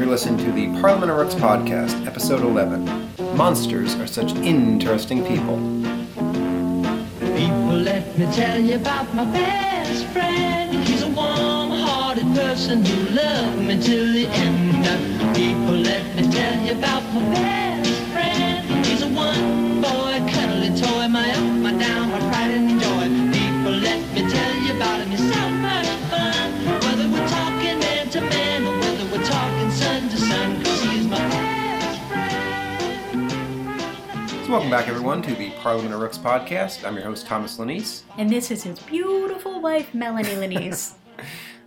You're listening to the Parliament of Rooks podcast, episode 11. Monsters are such interesting people. People, let me tell you about my best friend. He's a warm-hearted person who loved me till the end. People, let me tell you about my best welcome back, everyone, to the Parliament of Rooks podcast. I'm your host, Thomas Lanise. And this is his beautiful wife, Melanie Lanise.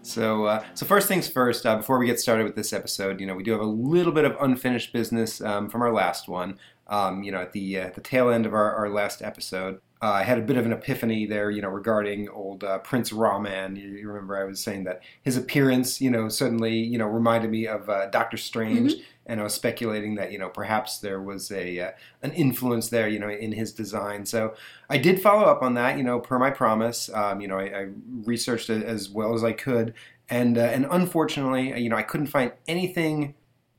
So, uh, so first things first. Uh, before we get started with this episode, you know, we do have a little bit of unfinished business um, from our last one. Um, you know, at the uh, the tail end of our, our last episode, uh, I had a bit of an epiphany there. You know, regarding old uh, Prince Ra-Man. You, you remember I was saying that his appearance, you know, suddenly you know reminded me of uh, Doctor Strange. And I was speculating that you know perhaps there was a uh, an influence there, you know, in his design. So I did follow up on that, you know, per my promise. Um, you know, I, I researched it as well as I could, and uh, and unfortunately, you know, I couldn't find anything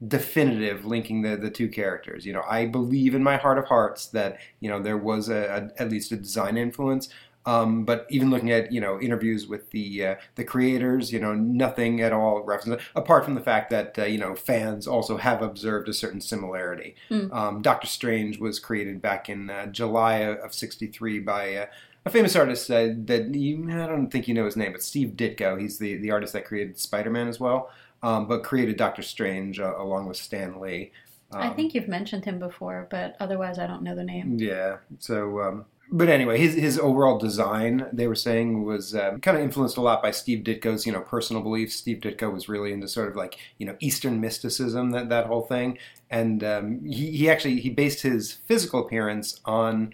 definitive linking the, the two characters. You know, I believe in my heart of hearts that you know there was a, a at least a design influence. Um, but even looking at you know interviews with the uh, the creators, you know nothing at all references apart from the fact that uh, you know fans also have observed a certain similarity. Um, Doctor Strange was created back in uh, July of '63 by uh, a famous artist uh, that you, I don't think you know his name, but Steve Ditko. He's the the artist that created Spider Man as well, um, but created Doctor Strange uh, along with Stan Lee. I think you've mentioned him before, but otherwise I don't know the name. Yeah. So, um, but anyway, his his overall design, they were saying, was um, kind of influenced a lot by Steve Ditko's, you know, personal beliefs. Steve Ditko was really into sort of like you know Eastern mysticism, that that whole thing, and um, he he actually he based his physical appearance on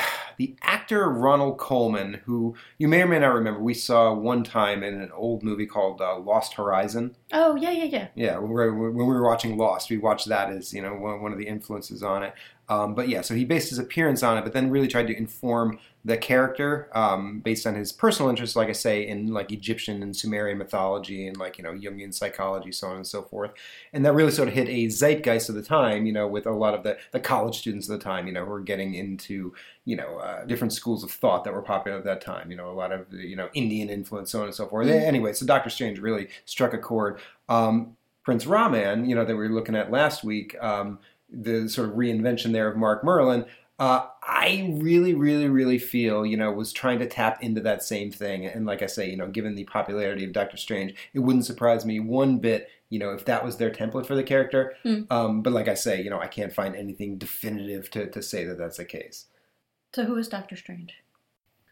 the actor Ronald Colman, who you may or may not remember, we saw one time in an old movie called uh, Lost Horizon. Oh, yeah, yeah, yeah. Yeah, when we, were, when we were watching Lost, we watched that as you know one, one of the influences on it. Um, but yeah, so he based his appearance on it, but then really tried to inform the character um, based on his personal interests, like I say, in like Egyptian and Sumerian mythology and like you know Jungian psychology, so on and so forth. And that really sort of hit a zeitgeist of the time, you know, with a lot of the, the college students of the time, you know, who were getting into you know uh, different schools of thought that were popular at that time. You know, a lot of you know Indian influence, so on and so forth. Anyway, so Doctor Strange really struck a chord. Um, Prince Ra-Man, you know, that we were looking at last week, um, the sort of reinvention there of Mark Merlin, uh, I really, really, really feel, you know, was trying to tap into that same thing. And like I say, you know, given the popularity of Doctor Strange, it wouldn't surprise me one bit, you know, if that was their template for the character. Um, but like I say, you know, I can't find anything definitive to, to say that that's the case. So who is Doctor Strange?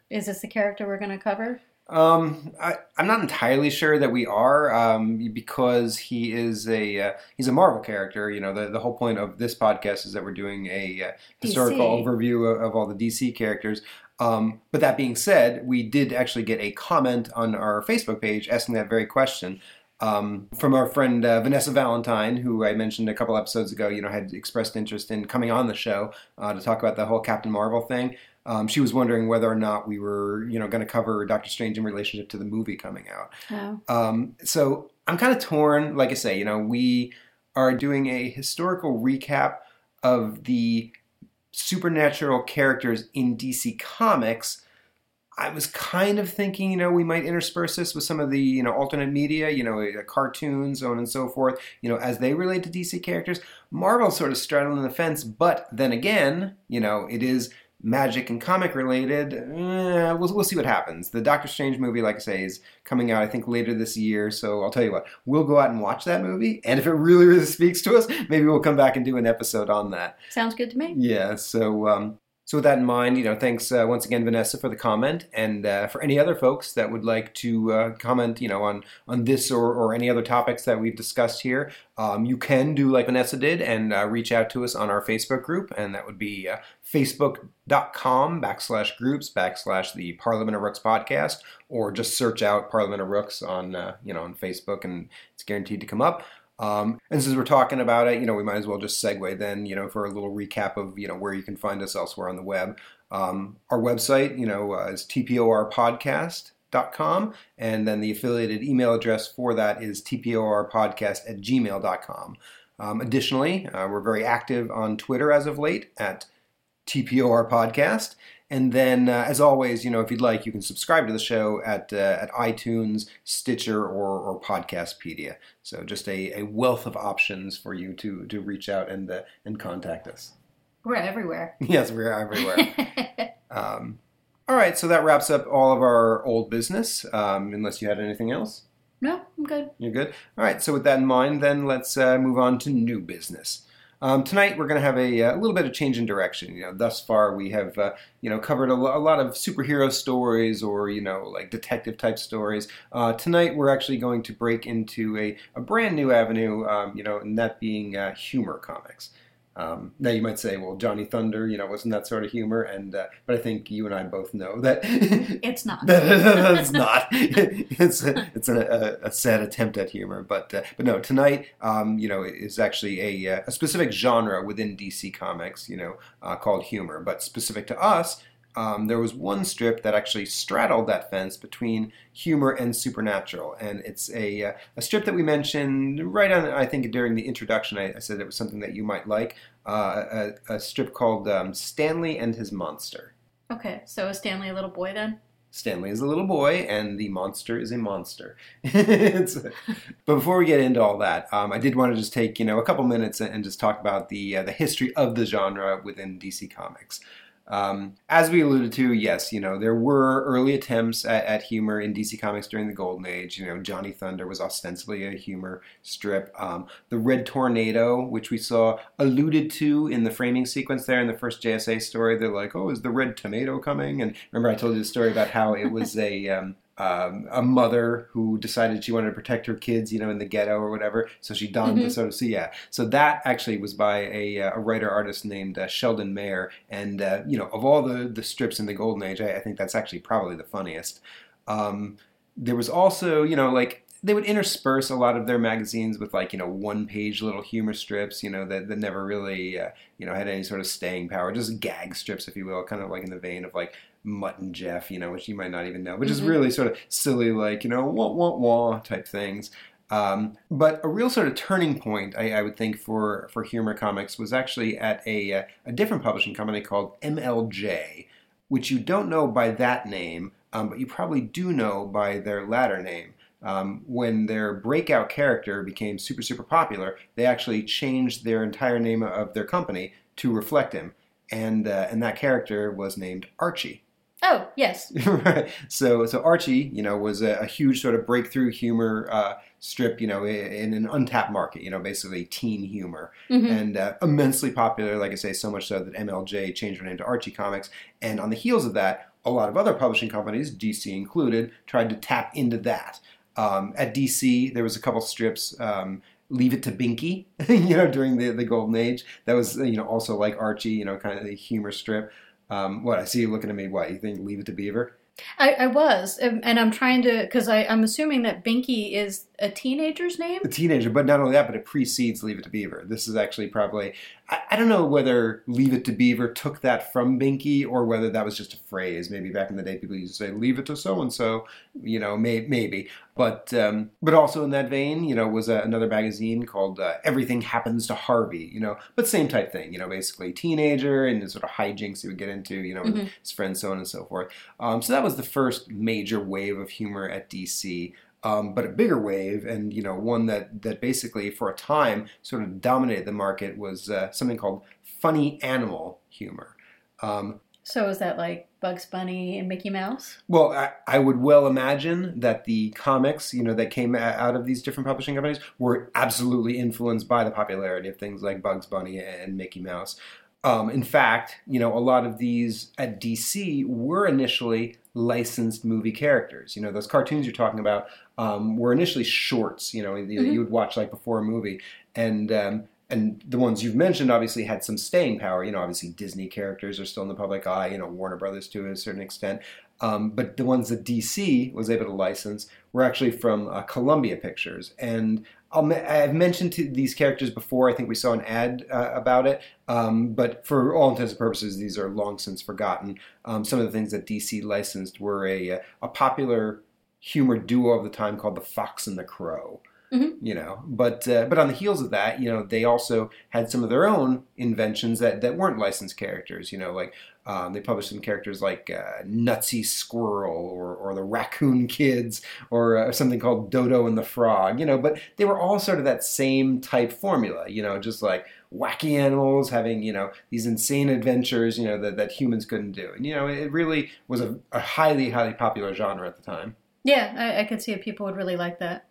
Is this the character we're going to cover? Um, I, I'm not entirely sure that we are, um, because he is a uh, he's a Marvel character. You know, the the whole point of this podcast is that we're doing a uh, historical DC. overview of, of all the DC characters. Um, but that being said, we did actually get a comment on our Facebook page asking that very question. Um, from our friend uh, Vanessa Valentine, who I mentioned a couple episodes ago, you know, had expressed interest in coming on the show uh, to talk about the whole Captain Marvel thing. Um, she was wondering whether or not we were, you know, going to cover Doctor Strange in relationship to the movie coming out. Oh. Um, so I'm kind of torn. Like I say, you know, we are doing a historical recap of the supernatural characters in DC Comics. I was kind of thinking, you know, we might intersperse this with some of the, you know, alternate media, you know, uh, cartoons, so on and so forth, you know, as they relate to DC characters. Marvel sort of straddling the fence, but then again, you know, it is magic and comic related. Eh, we'll, we'll see what happens. The Doctor Strange movie, like I say, is coming out, I think, later this year. So I'll tell you what, we'll go out and watch that movie. And if it really, really speaks to us, maybe we'll come back and do an episode on that. Sounds good to me. Yeah, so um, so with that in mind, you know, thanks uh, once again, Vanessa, for the comment, and uh, for any other folks that would like to uh, comment, you know, on on this or, or any other topics that we've discussed here, um, you can do like Vanessa did and uh, reach out to us on our Facebook group, and that would be uh, facebook.com backslash groups backslash the Parliament of Rooks podcast, or just search out Parliament of Rooks on uh, you know on Facebook, and it's guaranteed to come up. Um, and since we're talking about it, you know, we might as well just segue then, you know, for a little recap of, you know, where you can find us elsewhere on the web. Um, our website, you know, uh, is com, and then the affiliated email address for that is tporpodcast at gmail.com. Um, additionally, uh, we're very active on Twitter as of late at TPOR Podcast. And then, uh, as always, you know, if you'd like, you can subscribe to the show at uh, at iTunes, Stitcher, or or Podcastpedia. So just a, a wealth of options for you to to reach out and uh, and contact us. We're everywhere. Yes, we're everywhere. um, all right, so that wraps up all of our old business. Um, unless you had anything else, no, I'm good. you're good. All right, so with that in mind, then let's uh, move on to new business. Um, tonight we're going to have a, a little bit of change in direction. You know, thus far we have uh, you know covered a lot of superhero stories or you know like detective type stories. Uh, tonight we're actually going to break into a, a brand new avenue. Um, you know, and that being uh, humor comics. Um, now you might say, well, Johnny Thunder, you know, wasn't that sort of humor? And uh, but I think you and I both know that It's not. it's not. It's a, it's a, a, a sad attempt at humor, but uh, but no. Tonight, um, you know, is actually a, uh, a specific genre within DC Comics, you know, uh, called humor. But specific to us, um, there was one strip that actually straddled that fence between humor and supernatural, and it's a uh, a strip that we mentioned right on. I think during the introduction, I, I said it was something that you might like. Uh, a, a strip called um, Stanley and His Monster. Okay, so is Stanley a little boy then? Stanley is a little boy, and the monster is a monster. But before we get into all that, um, I did want to just take you know a couple minutes and just talk about the uh, the history of the genre within DC Comics. Um, as we alluded to, yes, you know there were early attempts at, at humor in DC Comics during the Golden Age. You know, Johnny Thunder was ostensibly a humor strip. Um, the Red Tornado, which we saw alluded to in the framing sequence there in the first JSA story, they're like, "Oh, is the Red Tomato coming?" And remember, I told you the story about how it was a um, um, a mother who decided she wanted to protect her kids, you know, in the ghetto or whatever. So she donned the Mhm. sort of so yeah. So that actually was by a, uh, a writer artist named uh, Sheldon Mayer, and uh, you know, of all the the strips in the Golden Age, I, I think that's actually probably the funniest. Um, there was also, you know, like they would intersperse a lot of their magazines with like you know one page little humor strips you know that, that never really uh, you know had any sort of staying power just gag strips if you will kind of like in the vein of like mutt and jeff you know which you might not even know which just Mhm. really sort of silly like you know wah wah wah type things um, but a real sort of turning point, I, I would think, for, for humor comics was actually at a, uh, a different publishing company called MLJ, which you don't know by that name, um, but you probably do know by their latter name. Um, when their breakout character became super, super popular, they actually changed their entire name of their company to reflect him. And, uh, and that character was named Archie. Oh, yes. right. So, so Archie, you know, was a, a huge sort of breakthrough humor uh, strip, you know, i- in an untapped market. You know, basically teen humor, Mhm. and uh, immensely popular. Like I say, so much so that MLJ changed her name to Archie Comics. And on the heels of that, a lot of other publishing companies, DC included, tried to tap into that. Um, at DC, there was a couple strips. Um, Leave it to Binky, you know, during the, the golden age. That was, you know, also like Archie, you know, kind of the humor strip. Um, what I see you looking at me. What you think? Leave it to Beaver. I, I was, um, and I'm trying to, because I'm assuming that Binky is a teenager's name. a teenager, but not only that, but it precedes Leave It to Beaver. This is actually probably I, I don't know whether Leave It to Beaver took that from Binky or whether that was just a phrase. Maybe back in the day, people used to say "Leave it to so and so," you know, may, maybe. But um, but also in that vein, you know, was uh, another magazine called uh, Everything Happens to Harvey, you know, but same type thing, you know, basically teenager and the sort of hijinks he would get into, you know, with Mhm. his friends, so on and so forth. Um, so that was the first major wave of humor at DC. Um, but a bigger wave, and you know, one that that basically for a time sort of dominated the market was uh, something called funny animal humor. Um, So is that like Bugs Bunny and Mickey Mouse? well, I, I would well imagine that the comics, you know, that came out of these different publishing companies were absolutely influenced by the popularity of things like Bugs Bunny and Mickey Mouse. Um, in fact, you know, a lot of these at DC were initially licensed movie characters. You know, those cartoons you're talking about um, were initially shorts. You know, Mhm. you would watch like before a movie, and um, and the ones you've mentioned obviously had some staying power. You know, obviously Disney characters are still in the public eye. You know, Warner Brothers to a certain extent. Um, but the ones that DC was able to license were actually from uh, Columbia Pictures. And I'll, I've mentioned to these characters before. I think we saw an ad uh, about it. Um, but for all intents and purposes, these are long since forgotten. Um, some of the things that DC licensed were a, a popular humor duo of the time called the Fox and the Crow. Mhm. You know, but uh, but on the heels of that, you know, they also had some of their own inventions that, that weren't licensed characters. You know, like um, they published some characters like uh, Nutsy Squirrel or, or the Raccoon Kids or uh, something called Dodo and the Frog. You know, but they were all sort of that same type formula. You know, just like wacky animals having you know these insane adventures. You know that, that humans couldn't do, and you know it really was a, a highly highly popular genre at the time. Yeah, I, I could see if people would really like that.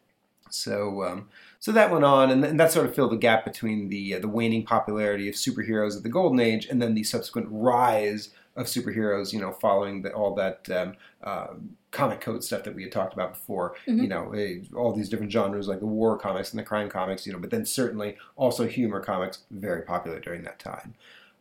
So, um, so that went on, and, and that sort of filled the gap between the uh, the waning popularity of superheroes of the Golden Age and then the subsequent rise of superheroes. You know, following the, all that um, uh, comic code stuff that we had talked about before. Mhm. You know, all these different genres like the war comics and the crime comics. You know, but then certainly also humor comics, very popular during that time.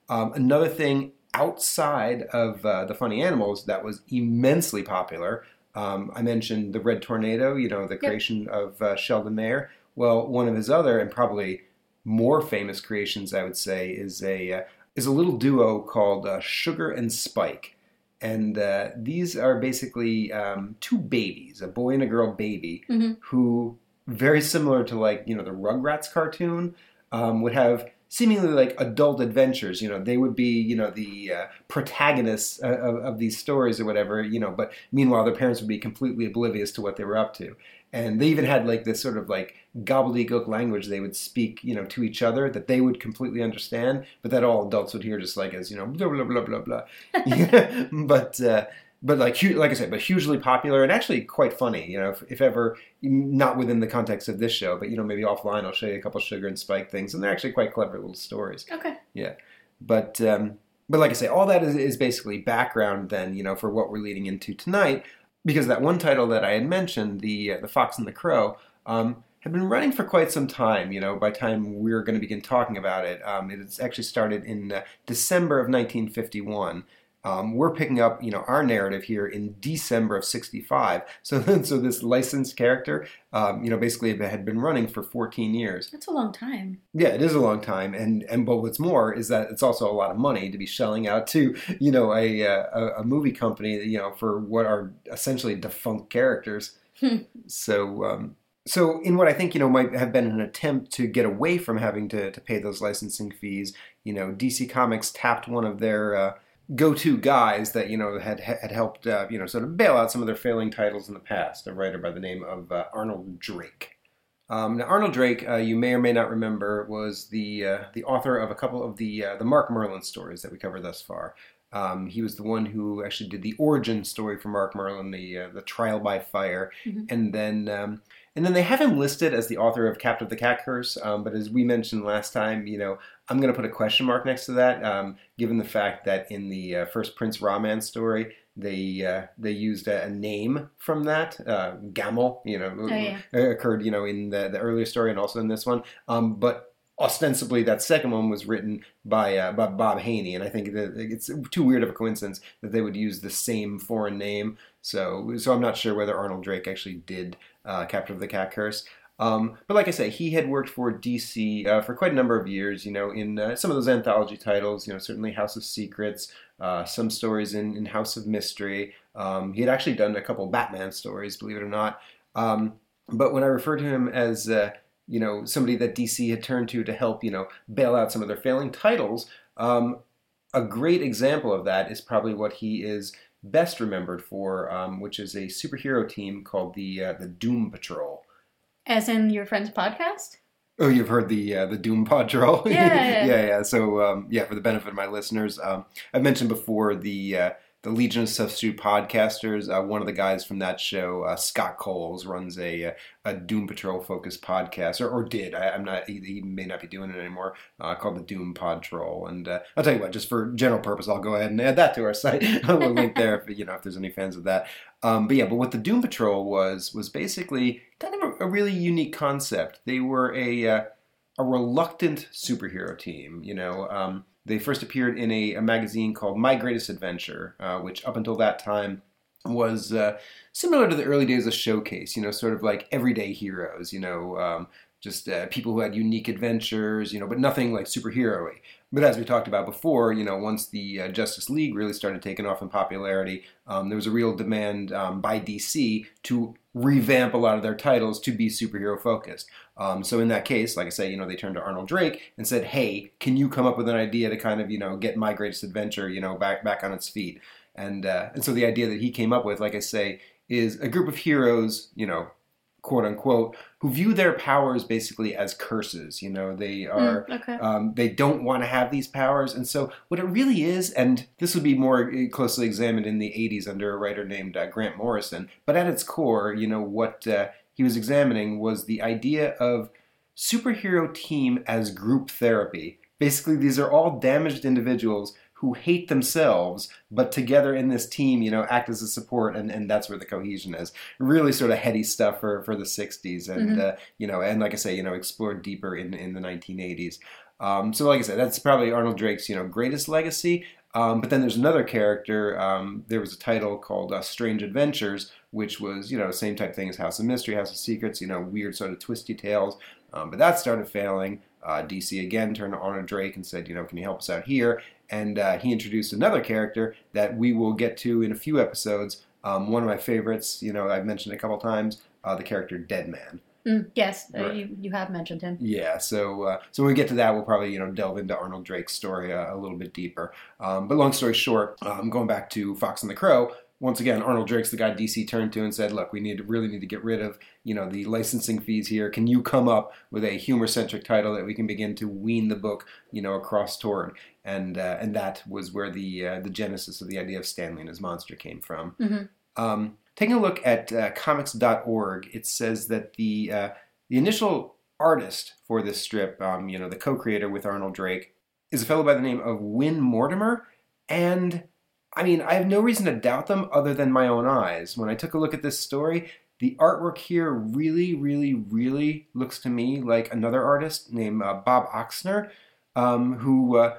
Um, another thing outside of uh, the funny animals that was immensely popular. Um, I mentioned the Red Tornado, you know, the Yep. creation of uh, Sheldon Mayer. Well, one of his other and probably more famous creations, I would say, is a uh, is a little duo called uh, Sugar and Spike, and uh, these are basically um, two babies, a boy and a girl baby, Mhm. who very similar to like you know the Rugrats cartoon um, would have seemingly like adult adventures. You know, they would be you know the uh, protagonists of, of, of these stories or whatever. You know, but meanwhile their parents would be completely oblivious to what they were up to. And they even had like this sort of like gobbledygook language they would speak, you know, to each other that they would completely understand, but that all adults would hear just like as you know, blah blah blah blah blah. But uh, but like like I said, but hugely popular and actually quite funny. You know, if, if ever not within the context of this show, but you know maybe offline, I'll show you a couple sugar and spike things, and they're actually quite clever little stories. Okay. Yeah, but um, but like I say, all that is, is basically background then, you know, for what we're leading into tonight, because that one title that I had mentioned, the uh, the Fox and the Crow, um, had been running for quite some time. You know, by the time we are going to begin talking about it, um, it actually started in uh, December of 1951. Um, we're picking up, you know, our narrative here in December of '65. So, so this licensed character, um, you know, basically had been running for 14 years. That's a long time. Yeah, it is a long time, and and but what's more is that it's also a lot of money to be shelling out to you know a uh, a, a movie company you know for what are essentially defunct characters. Hmm. so um, so in what I think you know might have been an attempt to get away from having to to pay those licensing fees, you know, DC Comics tapped one of their uh, go-to guys that you know had had helped uh, you know sort of bail out some of their failing titles in the past. A writer by the name of uh, Arnold Drake. Um, now, Arnold Drake, uh, you may or may not remember, was the uh, the author of a couple of the uh, the Mark Merlin stories that we covered thus far. Um, he was the one who actually did the origin story for Mark Merlin, the uh, the Trial by Fire, Mhm. and then um, and then they have him listed as the author of Captive the Cat Curse. Um, but as we mentioned last time, you know, I'm going to put a question mark next to that, um, given the fact that in the uh, first Prince Ra-Man story, they uh, they used a, a name from that, uh, Gamel, you know, Oh, yeah. occurred, you know, in the, the earlier story and also in this one. Um, but ostensibly, that second one was written by, uh, by Bob Haney, and I think that it's too weird of a coincidence that they would use the same foreign name. So, so I'm not sure whether Arnold Drake actually did uh, Capture of the Cat Curse. Um, but like I say, he had worked for DC uh, for quite a number of years. You know, in uh, some of those anthology titles. You know, certainly House of Secrets, uh, some stories in, in House of Mystery. Um, he had actually done a couple Batman stories, believe it or not. Um, but when I refer to him as uh, you know somebody that DC had turned to to help you know bail out some of their failing titles, um, a great example of that is probably what he is best remembered for, um, which is a superhero team called the uh, the Doom Patrol. As in your friend's podcast? Oh, you've heard the uh, the Doom Patrol, Yeah, yeah, yeah, yeah. So, um, yeah, for the benefit of my listeners, um, I've mentioned before the uh, the Legion of Substitute Podcasters. Uh, one of the guys from that show, uh, Scott Coles, runs a a Doom Patrol focused podcast, or, or did. I, I'm not. He, he may not be doing it anymore. Uh, called the Doom Pod Patrol, and uh, I'll tell you what. Just for general purpose, I'll go ahead and add that to our site. we'll link there if you know if there's any fans of that. Um, but yeah, but what the Doom Patrol was was basically kind of a, a really unique concept. They were a uh, a reluctant superhero team. You know, um, they first appeared in a, a magazine called My Greatest Adventure, uh, which up until that time was uh, similar to the early days of Showcase. You know, sort of like everyday heroes. You know. Um, just uh, people who had unique adventures, you know, but nothing like superhero-y. But as we talked about before, you know, once the uh, Justice League really started taking off in popularity, um, there was a real demand um, by DC to revamp a lot of their titles to be superhero focused. Um, so in that case, like I say, you know, they turned to Arnold Drake and said, "Hey, can you come up with an idea to kind of, you know, get My Greatest Adventure, you know, back back on its feet?" And uh, and so the idea that he came up with, like I say, is a group of heroes, you know, quote unquote, who view their powers basically as curses. You know, they are Mm, okay. um, they don't want to have these powers, and so what it really is, and this would be more uh, closely examined in the '80s under a writer named uh, Grant Morrison. But at its core, you know, what uh, he was examining was the idea of superhero team as group therapy. Basically, these are all damaged individuals who hate themselves, but together in this team, you know, act as a support, and, and that's where the cohesion is. Really sort of heady stuff for, for the 60s, and, uh, you know, and like I say, you know, explored deeper in, in the 1980s. Um, so, like I said, that's probably Arnold Drake's, you know, greatest legacy. Um, but then there's another character. Um, there was a title called uh, Strange Adventures, which was, you know, same type thing as House of Mystery, House of Secrets, you know, weird sort of twisty tales. Um, but that started failing. Uh, DC again turned to Arnold Drake and said, you know, can you help us out here? And uh, he introduced another character that we will get to in a few episodes. Um, one of my favorites, you know, I've mentioned a couple times, uh, the character Deadman. Mm, yes, uh, Right. you, you have mentioned him. Yeah, so uh, so when we get to that, we'll probably you know delve into Arnold Drake's story uh, a little bit deeper. Um, but long story short, um, going back to Fox and the Crow, once again, Arnold Drake's the guy DC turned to and said, "Look, we need to really need to get rid of you know the licensing fees here. Can you come up with a humor centric title that we can begin to wean the book you know across toward?" And uh, and that was where the uh, the genesis of the idea of Stanley and his monster came from. Mhm. Um, taking a look at uh, comics.org, it says that the uh, the initial artist for this strip, um, you know, the co-creator with Arnold Drake, is a fellow by the name of Win Mortimer, and I mean, I have no reason to doubt them other than my own eyes. When I took a look at this story, the artwork here really, really, really looks to me like another artist named uh, Bob Oksner, um, who uh,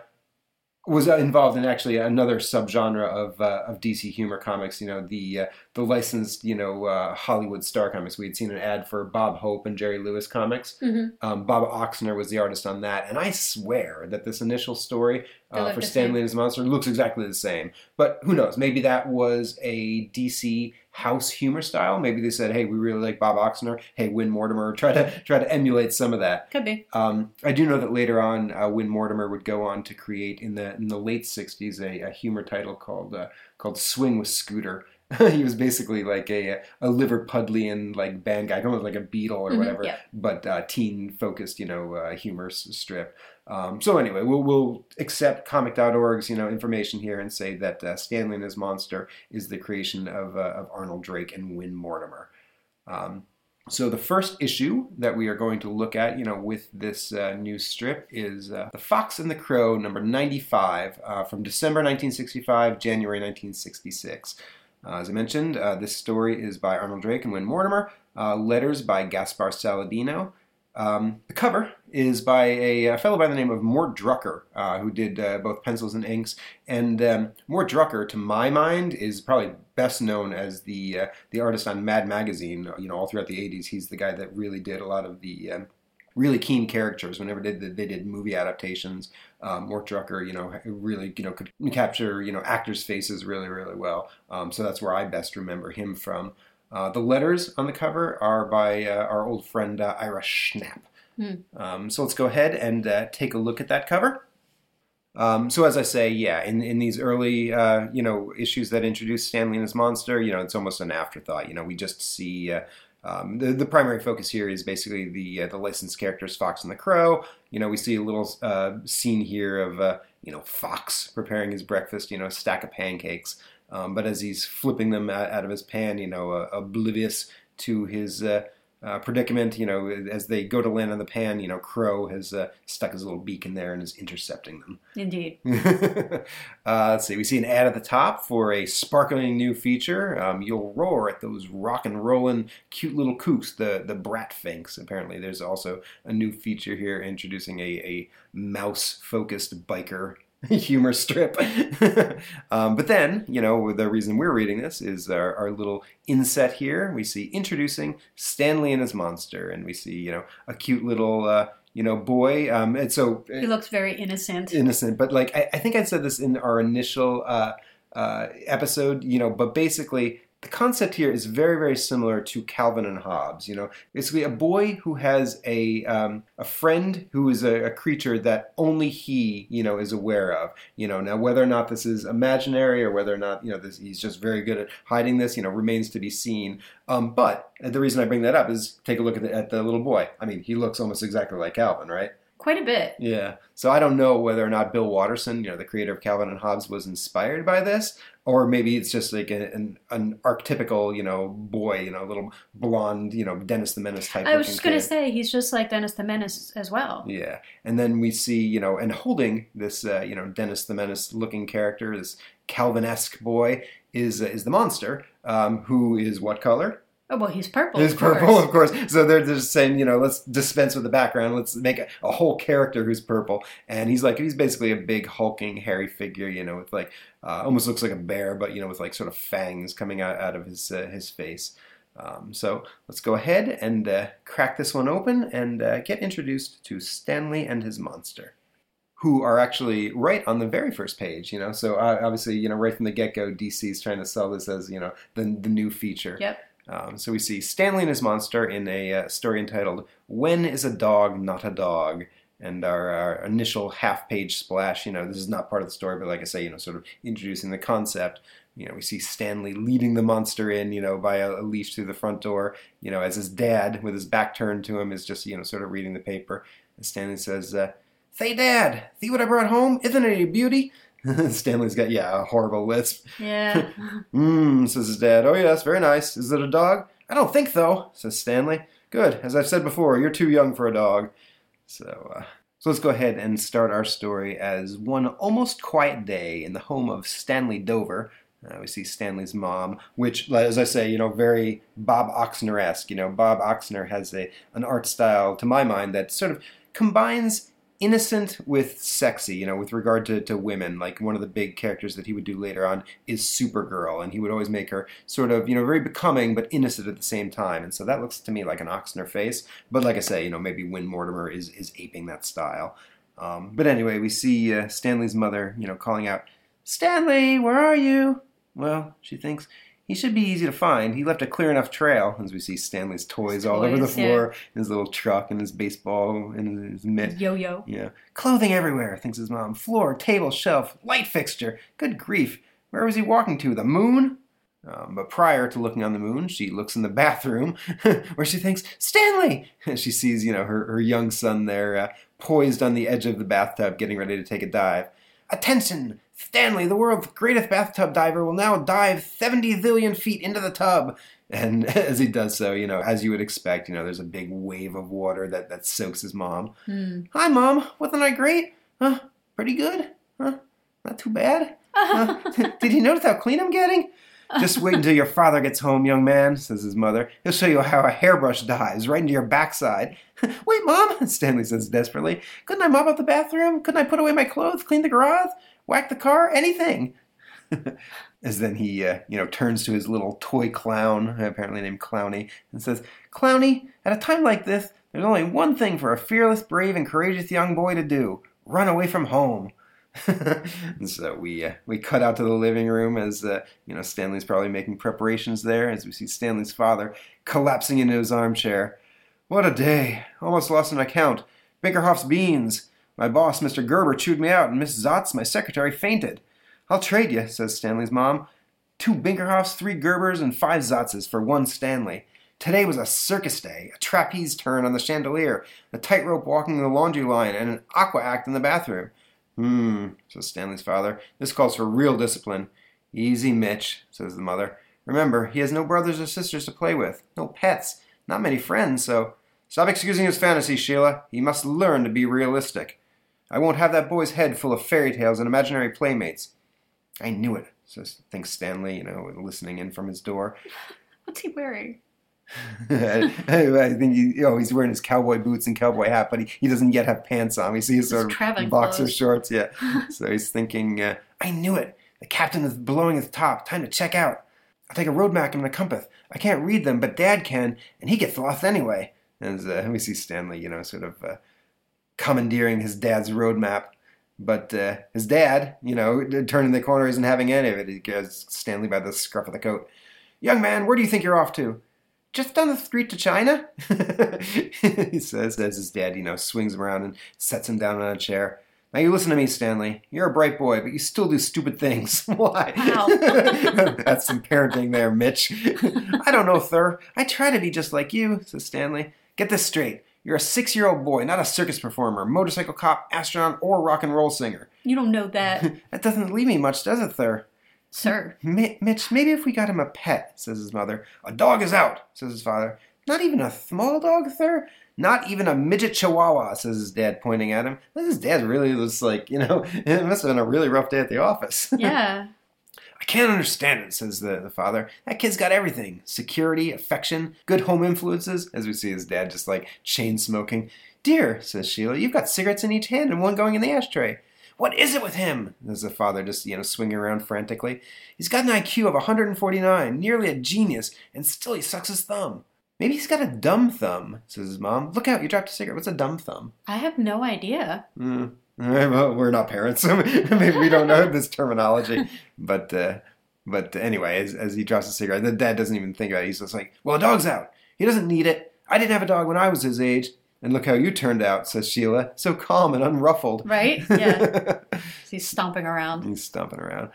was uh, involved in actually another subgenre of uh, of DC humor comics. You know, the uh, the licensed you know uh, Hollywood star comics. We had seen an ad for Bob Hope and Jerry Lewis comics. Mhm. Um, Bob Oksner was the artist on that, and I swear that this initial story uh, for Stanley and his monster looks exactly the same. But who knows? Maybe that was a DC house humor style. Maybe they said, "Hey, we really like Bob Oksner. Hey, Win Mortimer, try to try to emulate some of that." Could be. Um, I do know that later on, uh, Win Mortimer would go on to create in the in the late '60s a, a humor title called uh, called Swing with Scooter. he was basically like a a Liverpudlian like band guy, almost like a Beatle or Mhm, whatever, yeah. but uh, teen focused, you know, uh, humor strip. Um, so anyway, we'll we'll accept comic.org's you know information here and say that uh, Stanley and his monster is the creation of uh, of Arnold Drake and Win Mortimer. Um, so the first issue that we are going to look at, you know, with this uh, new strip is uh, The Fox and the Crow, number 95, uh, from December 1965, January 1966. Uh, as I mentioned, uh, this story is by Arnold Drake and Win Mortimer. Uh, letters by Gaspar Saladino. Um, the cover is by a, a fellow by the name of Mort Drucker, uh, who did uh, both pencils and inks. And um, Mort Drucker, to my mind, is probably best known as the uh, the artist on Mad Magazine. You know, all throughout the '80s, he's the guy that really did a lot of the um, really keen characters. Whenever they did, they did movie adaptations, um, Mort Drucker, you know, really you know could capture you know actors' faces really really well. Um, so that's where I best remember him from. Uh, the letters on the cover are by uh, our old friend uh, Ira Schnapp. Hmm. Um, so let's go ahead and uh, take a look at that cover. Um, so as I say, yeah, in, in these early uh, you know issues that introduce Stanley and his monster, you know, it's almost an afterthought. You know, we just see. Uh, um, the, the primary focus here is basically the uh, the licensed characters Fox and the Crow. You know, we see a little uh, scene here of uh, you know Fox preparing his breakfast. You know, a stack of pancakes. Um, but as he's flipping them out, out of his pan, you know, uh, oblivious to his uh, predicament, you know, as they go to land on the pan, you know, Crow has uh, stuck his little beak in there and is intercepting them. Indeed. uh, let's see. We see an ad at the top for a sparkling new feature. Um, you'll roar at those rock and rolling, cute little kooks, the the brat finks. Apparently, there's also a new feature here introducing a, a mouse focused biker humor strip. um, but then, you know, the reason we're reading this is our, our little inset here. We see introducing Stanley and his monster, and we see, you know, a cute little. Uh, you know, boy. Um, and so He looks very innocent. innocent, but like I, I think I said this in our initial uh, uh, episode, you know, but basically the concept here is very very similar to Calvin and Hobbes. You know, basically a boy who has a um, a friend who is a, a creature that only he you know is aware of. You know, now whether or not this is imaginary or whether or not you know this, he's just very good at hiding this, you know, remains to be seen. Um, but the reason I bring that up is take a look at the, at the little boy. I mean, he looks almost exactly like Calvin, right? Quite a bit. Yeah. So I don't know whether or not Bill Watterson, you know, the creator of Calvin and Hobbes, was inspired by this, or maybe it's just like an an archetypical, you know, boy, you know, little blonde, you know, Dennis the Menace type. I was just gonna say he's just like Dennis the Menace as well. Yeah, and then we see, you know, and holding this, uh, you know, Dennis the Menace looking character, this Calvin-esque boy, is uh, is the monster, um, who is what color? Oh well, he's purple. He's of course. purple, of course. So they're just saying, you know, let's dispense with the background. Let's make a, a whole character who's purple. And he's like, he's basically a big hulking, hairy figure, you know, with like uh, almost looks like a bear, but you know, with like sort of fangs coming out out of his uh, his face. Um, so let's go ahead and uh, crack this one open and uh, get introduced to Stanley and his monster. Who are actually right on the very first page, you know. So uh, obviously, you know, right from the get go, DC is trying to sell this as, you know, the the new feature. Yep. Um, so we see Stanley and his monster in a uh, story entitled "When is a dog not a dog?" And our, our initial half-page splash, you know, this is not part of the story, but like I say, you know, sort of introducing the concept. You know, we see Stanley leading the monster in, you know, by a, a leash through the front door. You know, as his dad, with his back turned to him, is just you know sort of reading the paper. And Stanley says, uh, "Say, Dad, see what I brought home? Isn't it a beauty?" Stanley's got yeah a horrible lisp. Yeah. Mmm, says his dad. Oh, yes, very nice. Is it a dog? I don't think so, says Stanley. Good. As I've said before, you're too young for a dog. So, uh, so let's go ahead and start our story as one almost quiet day in the home of Stanley Dover. Uh, we see Stanley's mom, which, as I say, you know, very Bob Oksner-esque. You know, Bob Oksner has a an art style, to my mind, that sort of combines innocent with sexy, you know, with regard to, to women. Like one of the big characters that he would do later on is Supergirl, and he would always make her sort of, you know, very becoming but innocent at the same time. And so that looks to me like an Oksner face. But like I say, you know, maybe Win Mortimer is, is aping that style. Um, but anyway, we see uh, Stanley's mother, you know, calling out, Stanley, where are you? Well, she thinks, he should be easy to find. He left a clear enough trail, as we see Stanley's toys, His all over the toys, yeah. floor, his little truck and his baseball and his mitt. Yo-yo. Yeah. Clothing everywhere, thinks his mom. Floor, table, shelf, light fixture. Good grief. Where was he walking to? The moon? Um, but prior to looking on the moon, she looks in the bathroom where she thinks, Stanley! she sees, you know, her, her young son there uh, poised on the edge of the bathtub getting ready to take a dive. Attention! Stanley, the world's greatest bathtub diver, will now dive 70 zillion feet into the tub. And as he does so, you know, as you would expect, you know, there's a big wave of water that, that soaks his mom. Hmm. Hi, Mom. Wasn't I great? Huh? Pretty good? Huh? Not too bad? Huh? Did you notice how clean I'm getting? Just wait until your father gets home, young man, says his mother. He'll show you how a hairbrush dives right into your backside. wait, Mom, Stanley says desperately. Couldn't I mop up the bathroom? Couldn't I put away my clothes, clean the garage, whack the car, anything? As then he, uh, you know, turns to his little toy clown, apparently named Clowny, and says, Clowny, at a time like this, there's only one thing for a fearless, brave, and courageous young boy to do run away from home. and so we uh, we cut out to the living room as uh, you know Stanley's probably making preparations there as we see Stanley's father collapsing into his armchair. What a day! Almost lost an account. Binkerhoff's beans. My boss, Mr. Gerber, chewed me out, and Miss Zotz, my secretary, fainted. I'll trade you, says Stanley's mom. Two Binkerhoffs, three Gerbers, and five Zotzes for one Stanley. Today was a circus day, a trapeze turn on the chandelier, a tightrope walking in the laundry line, and an aqua act in the bathroom. Hmm, says Stanley's father. This calls for real discipline. Easy, Mitch, says the mother. Remember, he has no brothers or sisters to play with, no pets, not many friends, so stop excusing his fantasies, Sheila. He must learn to be realistic. I won't have that boy's head full of fairy tales and imaginary playmates. I knew it, says thinks Stanley, you know, listening in from his door. What's he wearing? I, I think he, you know, he's wearing his cowboy boots and cowboy hat, but he, he doesn't yet have pants on. We see his His sort of boxer clothes. shorts. Yeah. so he's thinking, uh, I knew it. The captain is blowing his top. Time to check out. I'll take a road map and a compass. I can't read them, but Dad can, and he gets lost anyway. As uh, we see Stanley, you know, sort of uh, commandeering his dad's roadmap. But uh, his dad, you know, turning the corner isn't having any of it. He gets Stanley by the scruff of the coat. Young man, where do you think you're off to? Just down the street to China, he says as his dad, you know, swings him around and sets him down on a chair. Now you listen to me, Stanley. You're a bright boy, but you still do stupid things. Why? That's some parenting there, Mitch. I don't know, sir. I try to be just like you, says Stanley. Get this straight. You're a six year old boy, not a circus performer, motorcycle cop, astronaut, or rock and roll singer. You don't know that, That doesn't leave me much, does it, sir? sir. Mi- Mitch, maybe if we got him a pet, says his mother. A dog is out, says his father. Not even a small dog, sir? Not even a midget chihuahua, says his dad, pointing at him. His dad really was like, you know, it must have been a really rough day at the office. Yeah. I can't understand it, says the, the father. That kid's got everything security, affection, good home influences, as we see his dad just like chain smoking. Dear, says Sheila, you've got cigarettes in each hand and one going in the ashtray. What is it with him? Says the father, just, you know, swinging around frantically. He's got an IQ of 149, nearly a genius, and still he sucks his thumb. Maybe he's got a dumb thumb, says his mom. Look out, you dropped a cigarette. What's a dumb thumb? I have no idea. Mm. All right, well, we're not parents, so maybe we don't know this terminology. But uh, but anyway, as, as he drops a cigarette, the dad doesn't even think about it. He's just like, "Well, the dog's out. He doesn't need it. I didn't have a dog when I was his age, and look how you turned out," says Sheila, so calm and unruffled. Right? Yeah. He's stomping around. He's stomping around.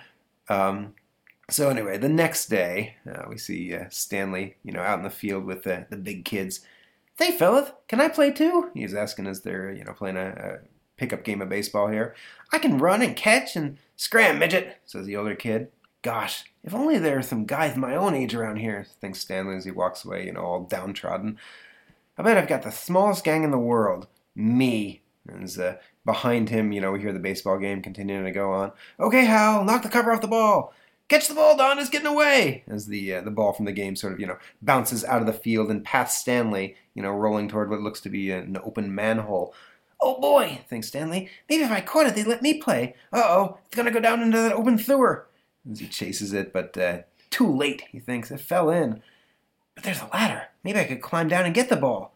Um, so anyway, the next day, uh, we see uh, Stanley, you know, out in the field with the, the big kids. Hey, fellas, can I play too? He's asking as they're, you know, playing a, a pickup game of baseball here. I can run and catch and scram, midget, says the older kid. Gosh, if only there were some guys my own age around here, thinks Stanley as he walks away, you know, all downtrodden. I bet I've got the smallest gang in the world. Me. And uh, behind him, you know, we hear the baseball game continuing to go on. Okay, Hal, knock the cover off the ball. Catch the ball, Don. is getting away. As the uh, the ball from the game sort of you know bounces out of the field and past Stanley, you know, rolling toward what looks to be an open manhole. Oh boy, thinks Stanley. Maybe if I caught it, they'd let me play. Uh oh, it's gonna go down into that open sewer. As he chases it, but uh, too late. He thinks it fell in. But there's a ladder. Maybe I could climb down and get the ball.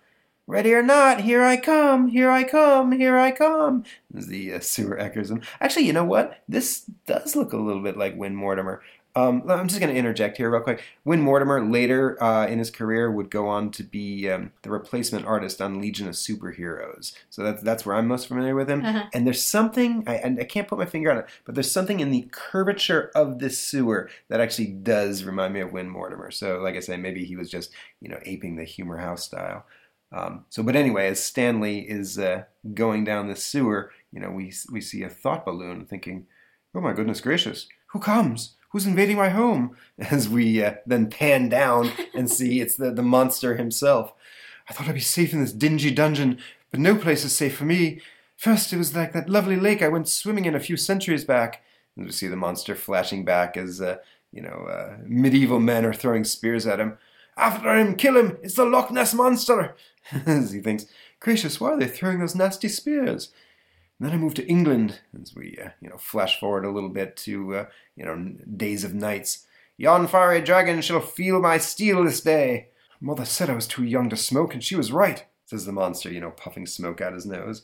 Ready or not, here I come, here I come, here I come. As the uh, sewer echoes him. Actually, you know what? This does look a little bit like Win Mortimer. Um, I'm just going to interject here real quick. Win Mortimer later uh, in his career would go on to be um, the replacement artist on Legion of Superheroes. So that's that's where I'm most familiar with him. Uh-huh. And there's something I, and I can't put my finger on it, but there's something in the curvature of this sewer that actually does remind me of Win Mortimer. So like I say, maybe he was just you know aping the Humor House style. Um, so, but anyway, as Stanley is uh, going down the sewer, you know, we we see a thought balloon, thinking, "Oh my goodness gracious, who comes? Who's invading my home?" As we uh, then pan down and see it's the the monster himself. I thought I'd be safe in this dingy dungeon, but no place is safe for me. First, it was like that lovely lake I went swimming in a few centuries back. And we see the monster flashing back as uh, you know uh, medieval men are throwing spears at him. After him, kill him! It's the Loch Ness monster! as he thinks, gracious, why are they throwing those nasty spears? And then I moved to England, as we, uh, you know, flash forward a little bit to, uh, you know, days of knights. Yon fiery dragon shall feel my steel this day. Mother said I was too young to smoke, and she was right, says the monster, you know, puffing smoke out his nose.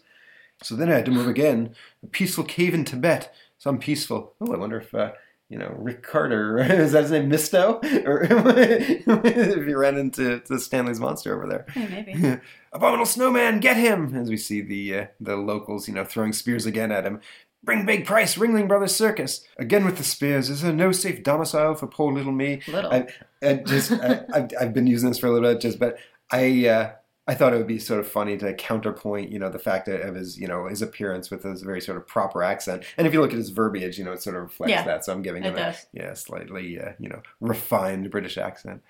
So then I had to move again. A peaceful cave in Tibet. Some peaceful. Oh, I wonder if, uh, you know, Rick Carter, is that his name, Misto? Or if you ran into to Stanley's monster over there. Hey, maybe. Abominable snowman, get him! As we see the uh, the locals, you know, throwing spears again at him. Bring big price, Ringling Brothers Circus. Again with the spears. Is there no safe domicile for poor little me? Little. I, I just, I, I've, I've been using this for a little bit, just, but I, uh, I thought it would be sort of funny to counterpoint, you know, the fact of his, you know, his appearance with his very sort of proper accent. And if you look at his verbiage, you know, it sort of reflects Yeah, that. So I'm giving him a yeah, slightly, uh, you know, refined British accent.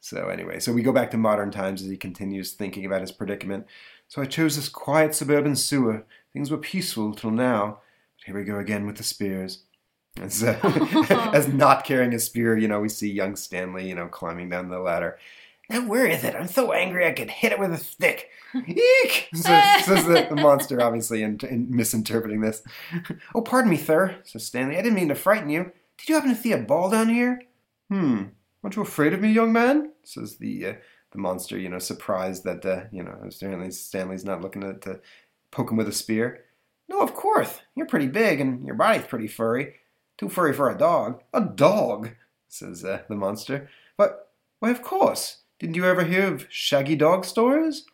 So anyway, so we go back to modern times as he continues thinking about his predicament. So I chose this quiet suburban sewer. Things were peaceful till now. But here we go again with the spears. As, uh, as not carrying a spear, you know, we see young Stanley, you know, climbing down the ladder. Now where is it? I'm so angry I could hit it with a stick. Eek! Says, says the, the monster, obviously, in, in misinterpreting this. Oh, pardon me, sir, says Stanley. I didn't mean to frighten you. Did you happen to see a ball down here? Hmm. Aren't you afraid of me, young man? Says the uh, the monster, you know, surprised that uh, you know apparently Stanley's not looking to, to poke him with a spear. No, of course. You're pretty big, and your body's pretty furry. Too furry for a dog. A dog, says uh, the monster. But, why, of course. Didn't you ever hear of shaggy dog stories?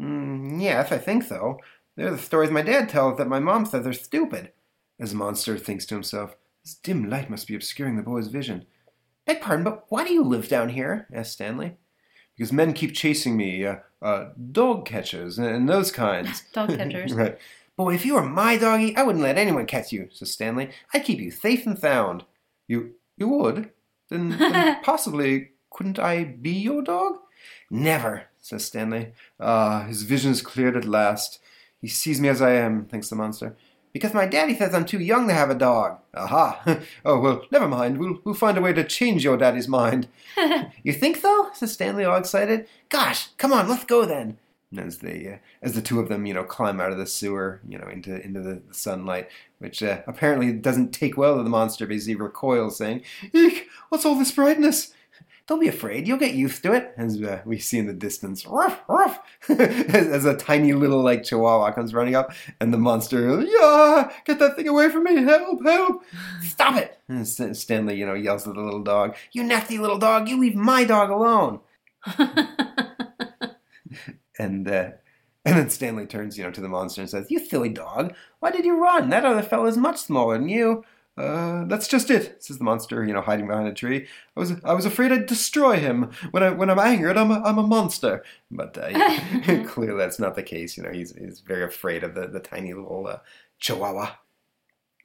Mm, yes, I think so. They're the stories my dad tells that my mom says are stupid. As monster thinks to himself, this dim light must be obscuring the boy's vision. Beg pardon, but why do you live down here? asked Stanley. Because men keep chasing me, uh, uh, dog catchers and, and those kinds. Dog catchers. right. Boy, if you were my doggy, I wouldn't let anyone catch you, says Stanley. I'd keep you safe and sound. You you would? Then, then possibly couldn't I be your dog? Never, says Stanley. Ah, his vision's cleared at last. He sees me as I am, thinks the monster. Because my daddy says I'm too young to have a dog. Aha! Oh, well, never mind. We'll, we'll find a way to change your daddy's mind. you think so? says Stanley, all excited. Gosh, come on, let's go then. As they, uh, as the two of them, you know, climb out of the sewer, you know, into into the, the sunlight, which uh, apparently doesn't take well to the monster because he recoils, saying, "Eek! What's all this brightness?" Don't be afraid, you'll get used to it. As uh, we see in the distance, ruff, ruff, as, as a tiny little like chihuahua comes running up, and the monster, yeah, get that thing away from me, help, help, stop it. And St- Stanley, you know, yells at the little dog, you nasty little dog, you leave my dog alone. And uh, and then Stanley turns, you know, to the monster and says, "You silly dog, why did you run? That other fellow is much smaller than you." Uh, that's just it," says the monster, you know, hiding behind a tree. "I was I was afraid I'd destroy him. When I when I'm angered, I'm a, I'm a monster." But uh, yeah, clearly that's not the case. You know, he's he's very afraid of the the tiny little uh, chihuahua.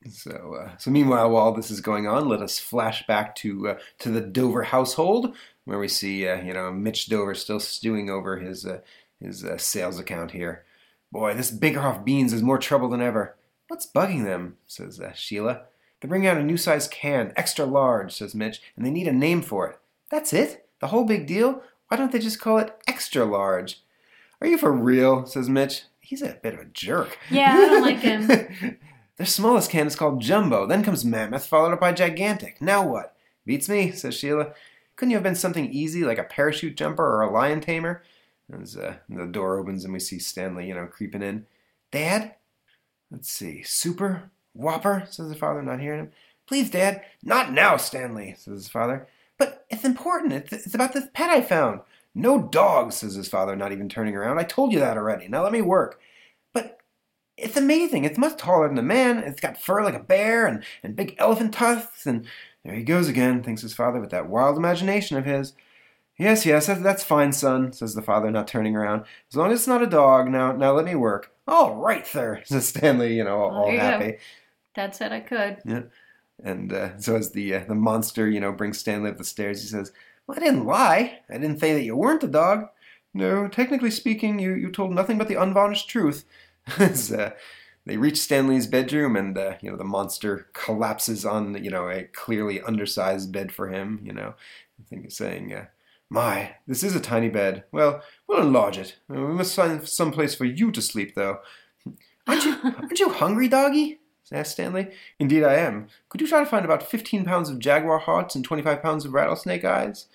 So, uh, so meanwhile, while this is going on, let us flash back to uh, to the Dover household, where we see, uh, you know, Mitch Dover still stewing over his uh, his uh, sales account here. Boy, this Bakerhoff beans is more trouble than ever. What's bugging them? says uh, Sheila. They're bringing out a new size can, extra large, says Mitch, and they need a name for it. That's it? The whole big deal? Why don't they just call it extra large? Are you for real? says Mitch. He's a bit of a jerk. Yeah, I don't like him. Their smallest can is called Jumbo. Then comes Mammoth, followed up by Gigantic. Now what? Beats me, says Sheila. Couldn't you have been something easy like a parachute jumper or a lion tamer? As uh, the door opens and we see Stanley, you know, creeping in. Dad? Let's see. Super? Whopper? says the father, not hearing him. Please, Dad. Not now, Stanley, says his father. But it's important. It's, it's about this pet I found. No dog, says his father, not even turning around. I told you that already. Now let me work. But it's amazing. It's much taller than a man. It's got fur like a bear and, and big elephant tusks. And there he goes again, thinks his father, with that wild imagination of his. Yes, yes, that- that's fine, son, says the father, not turning around. As long as it's not a dog, now now let me work. All right, sir, says Stanley, you know, all, all you go. Dad said I could. Yeah. And uh, so as the uh, the monster, you know, brings Stanley up the stairs, he says, "Well, I didn't lie. I didn't say that you weren't a dog. No, technically speaking, you, you told nothing but the unvarnished truth." as uh, they reach Stanley's bedroom, and uh, you know the monster collapses on you know a clearly undersized bed for him. You know, I think he's saying, uh, "My, this is a tiny bed. Well, we'll enlarge it. We must find some place for you to sleep, though." Aren't you aren't you hungry, doggy? Asked Stanley. Indeed, I am. Could you try to find about 15 pounds of jaguar hearts and 25 pounds of rattlesnake eyes?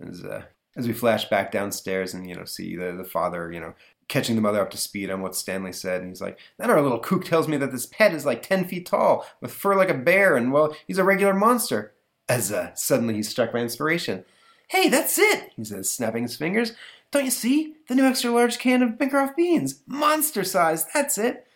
As, uh, as we flash back downstairs and, you know, see the, the father, you know, catching the mother up to speed on what Stanley said. And he's like, then our little kook tells me that this pet is like 10 feet tall, with fur like a bear, and, well, he's a regular monster. As uh, suddenly he's struck by inspiration. Hey, that's it, he says, snapping his fingers. Don't you see? The new extra large can of Bancroft beans. Monster size, that's it.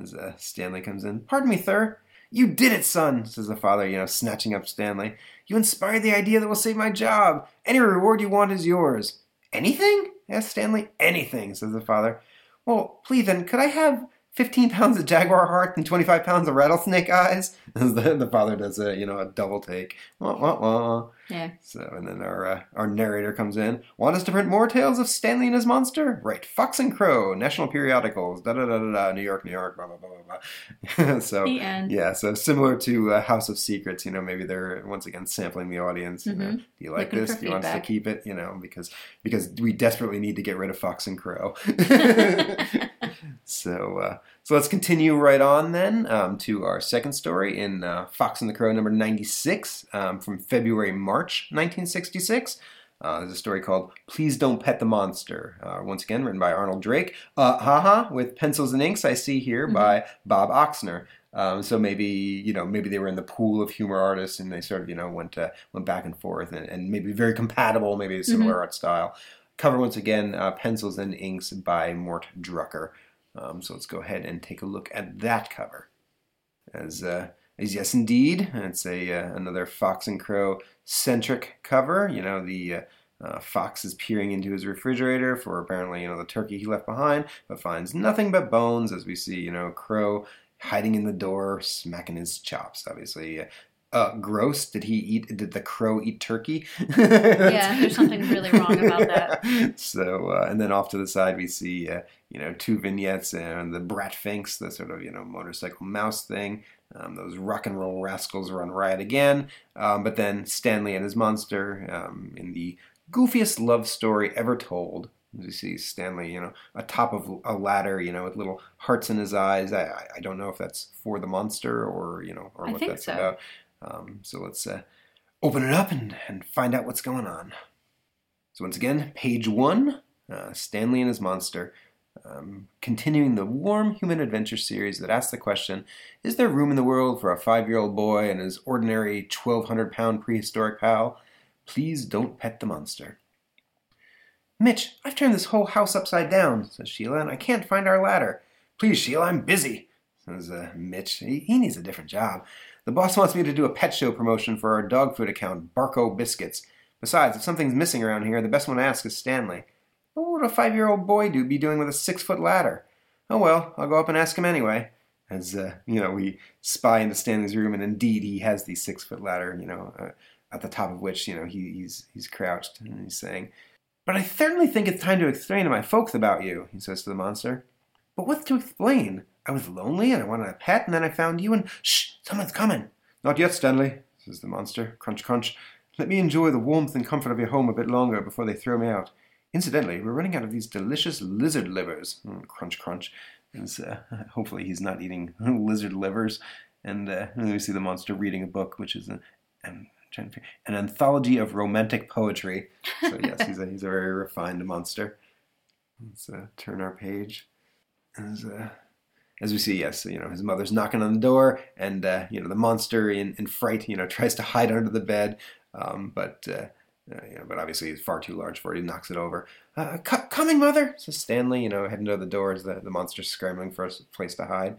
As uh, Stanley comes in. Pardon me, sir. You did it, son, says the father, you know, snatching up Stanley. You inspired the idea that will save my job. Any reward you want is yours. Anything? asks Stanley. Anything, says the father. Well, please then, could I have 15 pounds of jaguar heart and 25 pounds of rattlesnake eyes? The, the father does a, you know, a double take. Wah, wah, wah. Yeah. So, and then our uh, our narrator comes in. Want us to print more tales of Stanley and his monster? Right, Fox and Crow, National Periodicals, da da da da da, New York, New York, blah blah blah blah blah. so, The end. yeah, so similar to uh, House of Secrets, you know, maybe they're once again sampling the audience. You know, Mhm. do you like Looking this? Do you want us to keep it? You know, because because we desperately need to get rid of Fox and Crow. so uh, so let's continue right on then um, to our second story in uh, Fox and the Crow number ninety six um, from February March nineteen sixty six. Uh, there's a story called Please Don't Pet the Monster, uh, once again written by Arnold Drake. Uh, haha, with pencils and inks I see here Mhm. by Bob Oksner. Um, so maybe you know maybe they were in the pool of humor artists and they sort of you know went uh, went back and forth and, and maybe very compatible, maybe a similar art style. Cover once again, uh, pencils and inks by Mort Drucker. Um, so let's go ahead and take a look at that cover. As uh, as yes, indeed, it's a uh, another Fox and Crow centric cover. You know the uh, uh, fox is peering into his refrigerator for apparently you know the turkey he left behind, but finds nothing but bones. As we see, you know Crow hiding in the door, smacking his chops. Obviously. Uh, gross. Did he eat? Did the crow eat turkey? Yeah, there's something really wrong about that. So, uh, and then off to the side, we see, uh, you know, two vignettes and the Brat Finks, the sort of, you know, motorcycle mouse thing. Um, those rock and roll rascals run riot again. Um, but then Stanley and his monster um, in the goofiest love story ever told. As you see Stanley, you know, atop of a ladder, you know, with little hearts in his eyes. I, I- don't know if that's for the monster or, you know, or I what think that's so. about. Um, so let's uh, open it up and, and find out what's going on. So once again, page one, uh, Stanley and his monster, um, continuing the warm human adventure series that asks the question: Is there room in the world for a five-year-old boy and his ordinary twelve hundred pound prehistoric pal? Please don't pet the monster. Mitch, I've turned this whole house upside down, says Sheila, and I can't find our ladder. Please, Sheila, I'm busy, says uh, Mitch. He, he needs a different job. The boss wants me to do a pet show promotion for our dog food account, Barco Biscuits. Besides, if something's missing around here, the best one to ask is Stanley. What would a five year old boy do be doing with a six foot ladder? Oh well, I'll go up and ask him anyway. As, uh, you know, we spy into Stanley's room, and indeed he has the six foot ladder, you know, uh, at the top of which, you know, he, he's, he's crouched and he's saying, But I certainly think it's time to explain to my folks about you, he says to the monster. But what's to explain? I was lonely and I wanted a pet, and then I found you, and shh, someone's coming. Not yet, Stanley, says the monster. Crunch, crunch. Let me enjoy the warmth and comfort of your home a bit longer before they throw me out. Incidentally, we're running out of these delicious lizard livers. Mm, crunch, crunch. Uh, hopefully, he's not eating lizard livers. And uh, and we see the monster reading a book, which is a, I'm trying to figure, an anthology of romantic poetry. So yes, he's a he's a very refined monster. Let's uh, turn our page. As, uh, as we see, yes, you know his mother's knocking on the door, and uh, you know the monster in, in fright, you know, tries to hide under the bed, um, but uh, uh, you know, but obviously he's far too large for it. He knocks it over. Uh, "Co- coming, mother, says Stanley. You know, heading to the door as the the monster's scrambling for a place to hide.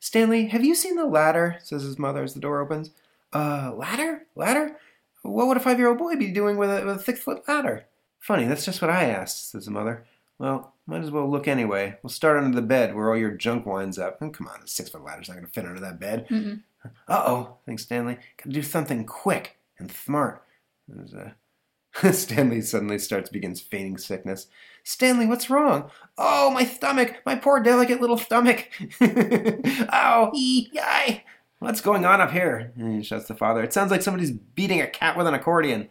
Stanley, have you seen the ladder? says his mother as the door opens. Uh, ladder, ladder. What would a five year old boy be doing with a, with a six foot ladder? Funny, that's just what I asked, says the mother. Well, might as well look anyway. We'll start under the bed where all your junk winds up. Oh, come on, the six foot ladder's not going to fit under that bed. Uh oh, thinks Stanley. Gotta do something quick and smart. There's a. Stanley suddenly starts begins feigning sickness. Stanley, what's wrong? Oh, my stomach! My poor delicate little stomach! Ow! Ee! Yai! What's going on up here? And shouts the father. It sounds like somebody's beating a cat with an accordion.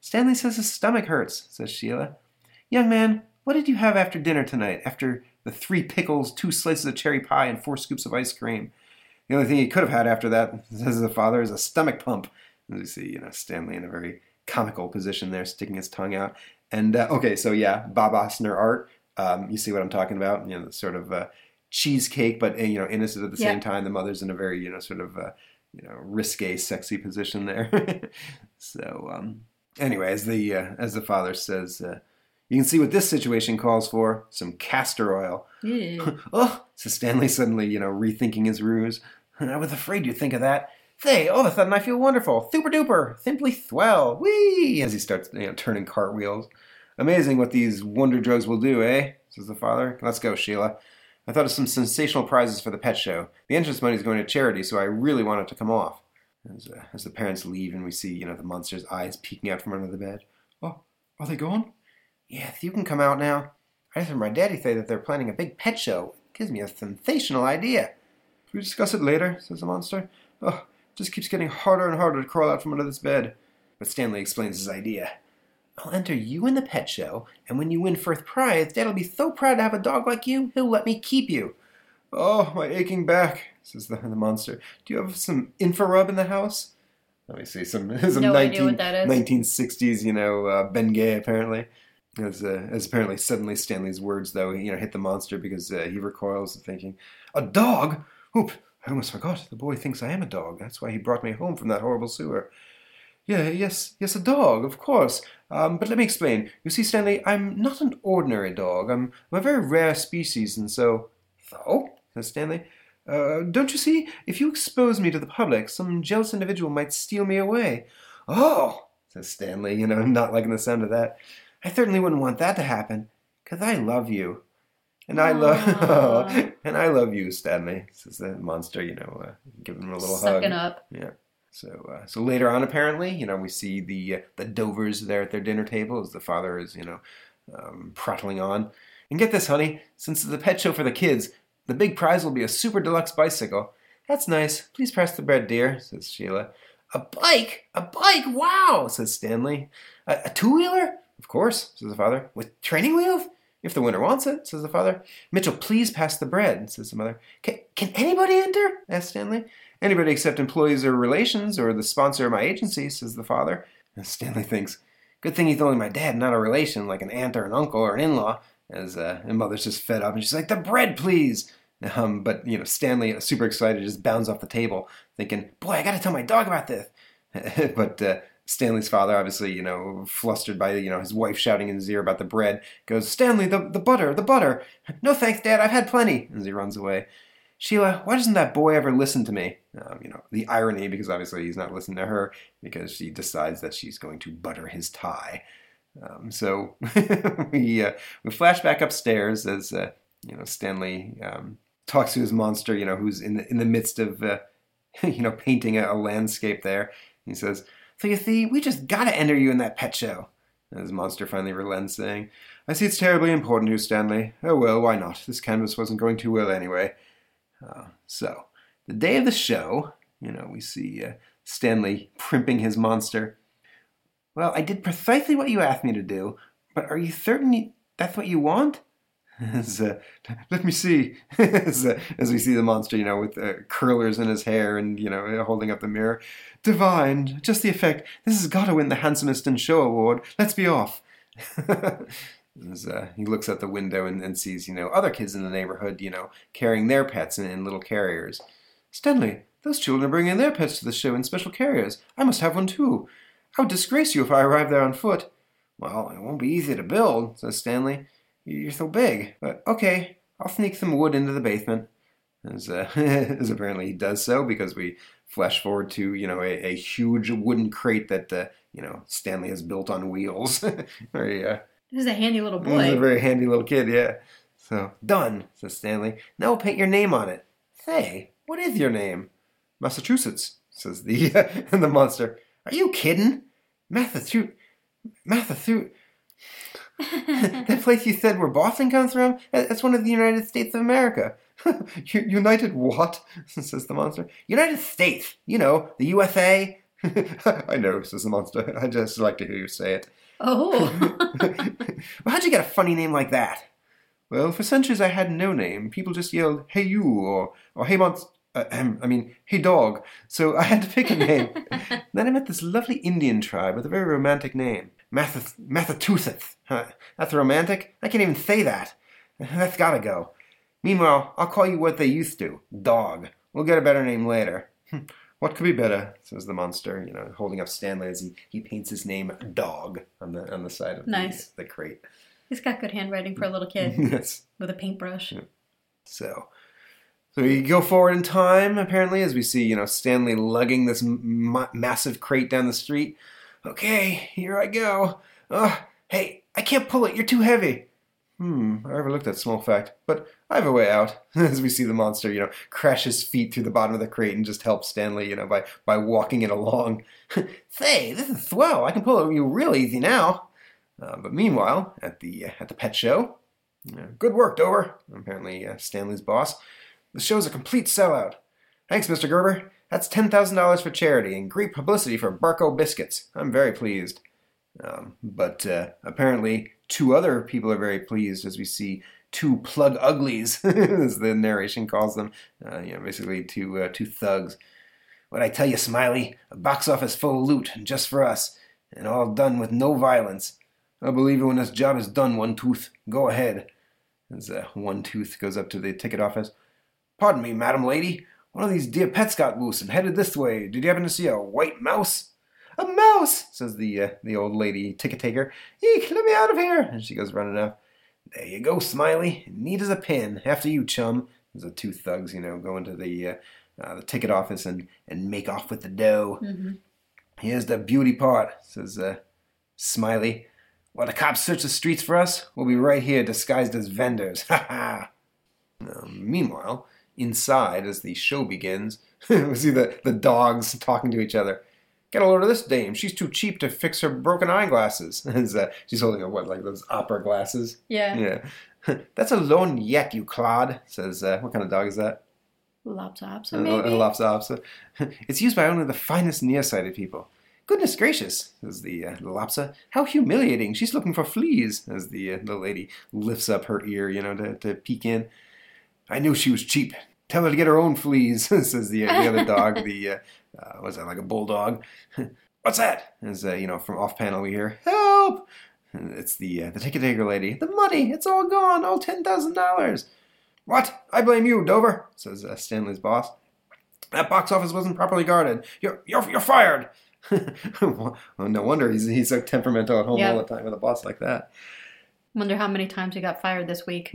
Stanley says his stomach hurts, says Sheila. Young man, what did you have after dinner tonight? After the three pickles, two slices of cherry pie, and four scoops of ice cream? The only thing he could have had after that, says the father, is a stomach pump. As you see, you know, Stanley in a very comical position there, sticking his tongue out. And uh, okay, so yeah, Bob Oksner art. Um, you see what I'm talking about? You know, the sort of uh, cheesecake, but uh, you know, innocent at the Yeah. same time. The mother's in a very you know sort of uh, you know risque, sexy position there. so um, anyway, as the uh, as the father says, uh, you can see what this situation calls for: some castor oil. Oh, says Stanley suddenly, you know, rethinking his ruse. I was afraid you'd think of that. Say, all of a sudden I feel wonderful. Super duper. Simply swell. Whee! As he starts, you know, turning cartwheels. Amazing what these wonder drugs will do, eh? Says the father. Let's go, Sheila. I thought of some sensational prizes for the pet show. The entrance money is going to charity, so I really want it to come off. As, uh, as the parents leave and we see, you know, the monster's eyes peeking out from under the bed. Oh, are they gone? Yes, you can come out now. I just heard my daddy say that they're planning a big pet show. It gives me a sensational idea. Can we discuss it later? says the monster. Oh, it just keeps getting harder and harder to crawl out from under this bed. But Stanley explains his idea. I'll enter you in the pet show, and when you win first prize, Dad'll be so proud to have a dog like you, he'll let me keep you. Oh, my aching back, says the, the monster. Do you have some infrarub in the house? Let me see some some No 19, idea what that is. 1960s, you know, uh, Bengay apparently. As, uh, as apparently suddenly Stanley's words though you know hit the monster because uh, he recoils thinking a dog? Oop I almost forgot. The boy thinks I am a dog. That's why he brought me home from that horrible sewer. Yeah yes yes a dog of course. Um, but let me explain. You see Stanley I'm not an ordinary dog. I'm, I'm a very rare species and so so says Stanley uh, don't you see? If you expose me to the public some jealous individual might steal me away. Oh says Stanley you know not liking the sound of that I certainly wouldn't want that to happen, because I love you. And I love and I love you, Stanley, says the monster, you know, uh, giving him a little Sucking hug. up. Yeah. So uh, so later on apparently, you know, we see the uh, the Dovers there at their dinner table as the father is, you know, um, prattling on. And get this, honey, since it's a pet show for the kids, the big prize will be a super deluxe bicycle. That's nice. Please press the bread, dear, says Sheila. A bike? A bike? Wow, says Stanley. A, a two wheeler? Of course, says the father. With training wheels? If the winner wants it, says the father. Mitchell, please pass the bread, says the mother. Can, can anybody enter? asks Stanley. Anybody except employees or relations or the sponsor of my agency, says the father. And Stanley thinks, good thing he's only my dad, not a relation like an aunt or an uncle or an in-law. As uh, and mother's just fed up and she's like, the bread, please. Um, but you know, Stanley, super excited, just bounds off the table, thinking, "Boy, I got to tell my dog about this." but uh, Stanley's father, obviously, you know, flustered by you know his wife shouting in his ear about the bread, goes, "Stanley, the the butter, the butter." No thanks, Dad. I've had plenty. As he runs away. Sheila, why doesn't that boy ever listen to me? Um, you know, the irony, because obviously he's not listening to her, because she decides that she's going to butter his tie. Um, so we uh, we flash back upstairs as uh, you know Stanley um, talks to his monster, you know, who's in the in the midst of uh, you know painting a, a landscape there. He says, "So you see, we just gotta enter you in that pet show." His monster finally relents, saying, "I see it's terribly important to Stanley. Oh well, why not? This canvas wasn't going too well anyway." Uh, so the day of the show, you know, we see uh, Stanley primping his monster. Well, I did precisely what you asked me to do, but are you certain that's what you want? As, uh, let me see. as, uh, as we see the monster, you know, with uh, curlers in his hair and, you know, holding up the mirror. Divine, just the effect. This has got to win the handsomest in show award. Let's be off. As, uh, he looks out the window and, and sees, you know, other kids in the neighborhood, you know, carrying their pets in, in little carriers. Stanley, those children are bringing their pets to the show in special carriers. I must have one too. I would disgrace you if I arrived there on foot. Well, it won't be easy to build, says Stanley. You're so big. But okay, I'll sneak some wood into the basement. As, uh, as apparently he does so because we flash forward to, you know, a, a huge wooden crate that, uh, you know, Stanley has built on wheels. Very, uh, This is a handy little boy. He's a very handy little kid, yeah. So, done, says Stanley. Now we'll paint your name on it. Say, what is your name? Massachusetts, says the the monster. Are you kidding? Massachusetts. Massachusetts. that place you said where Boston comes from? That- That's one of the United States of America. United what? says the monster. United States. You know, the USA. I know, says the monster. I just like to hear you say it. Oh. well, how'd you get a funny name like that? Well, for centuries I had no name. People just yelled, hey you, or, or hey monst- uh, I mean, hey dog. So I had to pick a name. then I met this lovely Indian tribe with a very romantic name. Massachusetts. Huh, That's romantic? I can't even say that. That's gotta go. Meanwhile, I'll call you what they used to, dog. We'll get a better name later. "Hmm, What could be better? says the monster, you know, holding up Stanley as he, he paints his name dog on the on the side of the- Nice. the crate. He's got good handwriting for a little kid yes. with a paintbrush. So, so we go forward in time. Apparently, as we see, you know, Stanley lugging this m- massive crate down the street. Okay, here I go. Ugh, hey, I can't pull it. You're too heavy. Hmm, I overlooked that small fact, but I have a way out. As we see the monster, you know, crash his feet through the bottom of the crate and just help Stanley, you know, by by walking it along. Say, this is swell. I can pull it you real easy now. Uh, but meanwhile, at the uh, at the pet show, yeah, good work, Dover. Apparently, uh, Stanley's boss. The show's a complete sellout. Thanks, Mr. Gerber. That's ten thousand dollars for charity and great publicity for Barco Biscuits. I'm very pleased. Um, but uh, apparently, two other people are very pleased as we see two plug uglies, as the narration calls them. Uh, you know, basically two uh, two thugs. What I tell you, Smiley, a box office full of loot, just for us, and all done with no violence. I'll believe it when this job is done, One Tooth. Go ahead. As uh, One Tooth goes up to the ticket office. Pardon me, madam lady. One of these dear pets got loose and headed this way. Did you happen to see a white mouse? A mouse, says the uh, the old lady ticket taker. Eek, let me out of here! And she goes running up. There you go, Smiley. Neat as a pin. After you, chum. As the two thugs, you know, go into the uh, uh, the ticket office and, and make off with the dough. hmm Here's the beauty part, says uh, Smiley. While the cops search the streets for us, we'll be right here disguised as vendors. Ha ha! Meanwhile, inside, as the show begins, we see the, the dogs talking to each other. Get a load of this dame. She's too cheap to fix her broken eyeglasses. As, uh, she's holding a, what, like those opera glasses? Yeah. Yeah. That's a lorgnette, you clod, says, uh, what kind of dog is that? Lopsopsa, Uh, maybe? uh, Lopsa It's used by only the finest nearsighted people. Goodness gracious, says the, uh, Lopsa. How humiliating. She's looking for fleas, as the, uh, the lady lifts up her ear, you know, to, to peek in. I knew she was cheap. Tell her to get her own fleas, says the, the other dog, the, uh, uh, what's that, like a bulldog? What's that? As, uh, you know, from off panel we hear, Help! It's the, uh, the ticket taker lady. The money, it's all gone, all $10,000. What? I blame you, Dover, says uh, Stanley's boss. That box office wasn't properly guarded. You're you're you're fired. well, no wonder he's he's so temperamental at home Yeah. all the time with a boss like that. Wonder how many times he got fired this week.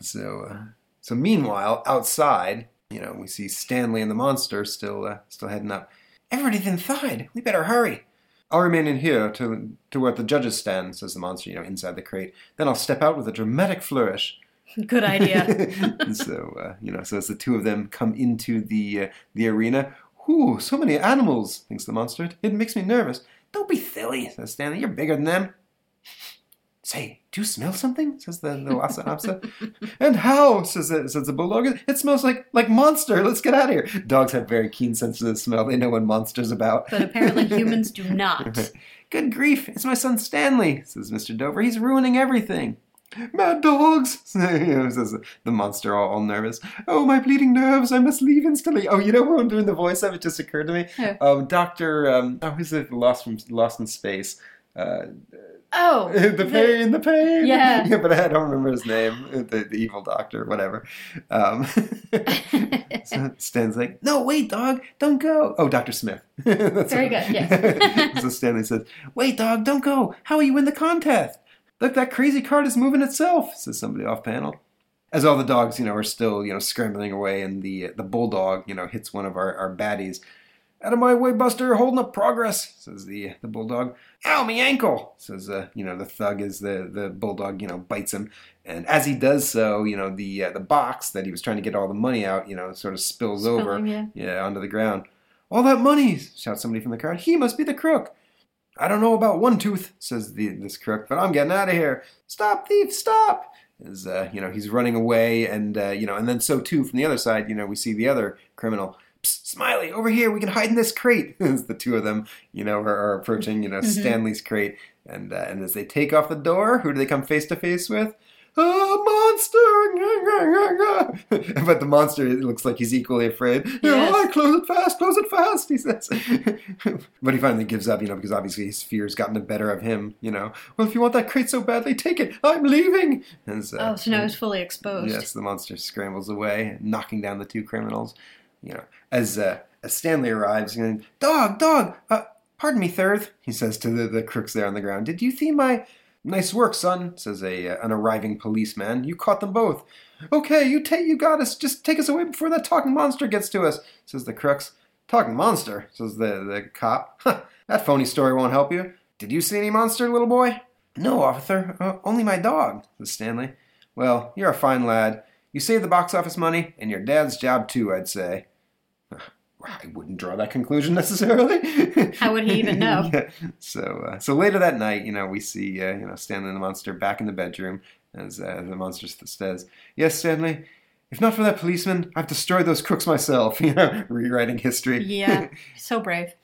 so uh, so meanwhile, outside, you know, we see Stanley and the monster still uh, still heading up. Everybody's inside. We better hurry. I'll remain in here to to where the judges stand, says the monster, you know, inside the crate. Then I'll step out with a dramatic flourish. Good idea. So uh, you know, so as the two of them come into the uh, the arena, whoo, so many animals, thinks the monster. It makes me nervous. Don't be silly, says Stanley. You're bigger than them. Say, do you smell something? Says the, the Lhasa Apso. and how? Says the, says the bulldog. It smells like like monster. Let's get out of here. Dogs have very keen senses of smell. They know when monster's about. but apparently humans do not. Good grief, it's my son Stanley, says Mr. Dover. He's ruining everything. Mad dogs, says the monster, all, all nervous. Oh, my bleeding nerves, I must leave instantly. Oh, you know who I'm doing the voice of? It just occurred to me. Who? Um, Dr. Um, oh, who's it? Lost, from, Lost in Space. Uh, Oh, the pain, the pain. Yeah. yeah, but I don't remember his name. The, the evil doctor, whatever. Um, so Stan's like, no, wait, dog, don't go. Oh, Dr. Smith. That's Very good, yes. so Stanley says, wait, dog, don't go. How will you win the contest? Look, that crazy cart is moving itself, says somebody off panel. As all the dogs, you know, are still, you know, scrambling away, and the the bulldog, you know, hits one of our, our baddies. Out of my way, Buster, holding up progress, says the the bulldog. Ow, my ankle, says, uh, you know, the thug as the, the bulldog, you know, bites him. And as he does so, you know, the uh, the box that he was trying to get all the money out, you know, sort of spills over. Yeah. Yeah, onto the ground. All that money, shouts somebody from the crowd. He must be the crook. I don't know about one tooth, says the this crook, but I'm getting out of here. Stop, thief, stop! As uh, you know, he's running away, and uh, you know, and then so too from the other side, you know, we see the other criminal. Smiley, over here, we can hide in this crate. As the two of them, you know, are, are approaching, you know, Mhm. Stanley's crate, and uh, and as they take off the door, who do they come face to face with? A monster! but the monster it looks like he's equally afraid. Yes. "Oh, close it fast, close it fast, he says. but he finally gives up, you know, because obviously his fear's gotten the better of him, you know. Well, if you want that crate so badly, take it. I'm leaving. And so, Oh, so now he's fully exposed. Yes, the monster scrambles away, knocking down the two criminals. You know, as uh, as Stanley arrives, going, "Dog, dog, uh, pardon me, Third," he says to the, the crooks there on the ground. "Did you see my nice work, son?" Says a uh, an arriving policeman. "You caught them both." Okay, you take you got us. Just take us away before that talking monster gets to us," says the crooks. Talking monster, says the the cop. "Huh, that phony story won't help you. Did you see any monster, little boy? No, officer. Uh, only my dog," says Stanley. Well, you're a fine lad. You saved the box office money, and your dad's job too, I'd say. I wouldn't draw that conclusion necessarily. How would he even know? Yeah. So, uh, so later that night, you know, we see, uh, you know, Stanley and the monster back in the bedroom as uh, the monster says, "Yes, Stanley. If not for that policeman, I've destroyed those crooks myself." You know, rewriting history. Yeah, so brave.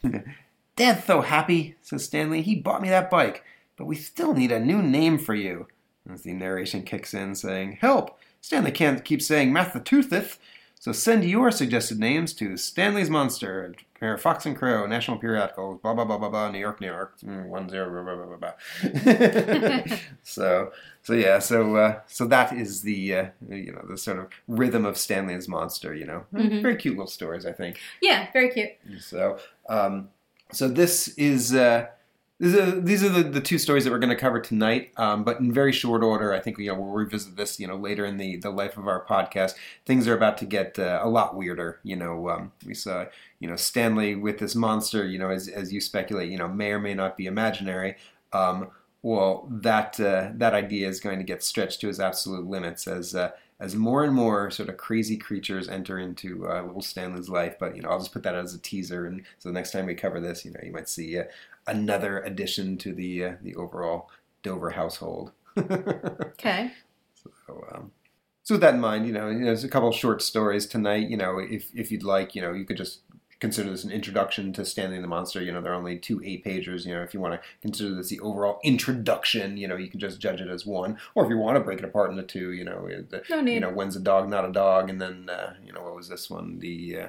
Dad's so happy, says Stanley. He bought me that bike, but we still need a new name for you. As the narration kicks in, saying, Help! Stanley can't keep saying Massachusetts. So send your suggested names to Stanley's Monster, Fox and Crow, National Periodical, blah blah blah blah blah, New York, New York, mm, one zero, blah blah blah blah. blah. so so yeah, so uh, so that is the uh, you know the sort of rhythm of Stanley's Monster. You know, Mhm. very cute little stories, I think. Yeah, very cute. So, um, so this is uh, these are, these are the, the two stories that we're going to cover tonight, um, but in very short order. I think you know we'll revisit this you know later in the the life of our podcast. Things are about to get uh, a lot weirder. You know, um, we saw you know Stanley with this monster. You know, as as you speculate, you know, may or may not be imaginary. Um, well, that uh, that idea is going to get stretched to its absolute limits as uh, as more and more sort of crazy creatures enter into uh, little Stanley's life. But you know, I'll just put that as a teaser, and so the next time we cover this, you know, you might see uh, another addition to the uh, the overall Dover household. Okay. So, um, so with that in mind, you know, there's a couple of short stories tonight. You know, if if you'd like, you know, you could just consider this an introduction to Stanley and the Monster. You know, they're only two eight pagers. You know, if you want to consider this the overall introduction, you know, you can just judge it as one. Or if you want to break it apart into two, you know, the, No you know, when's a dog not a dog, and then uh, you know, what was this one? The uh,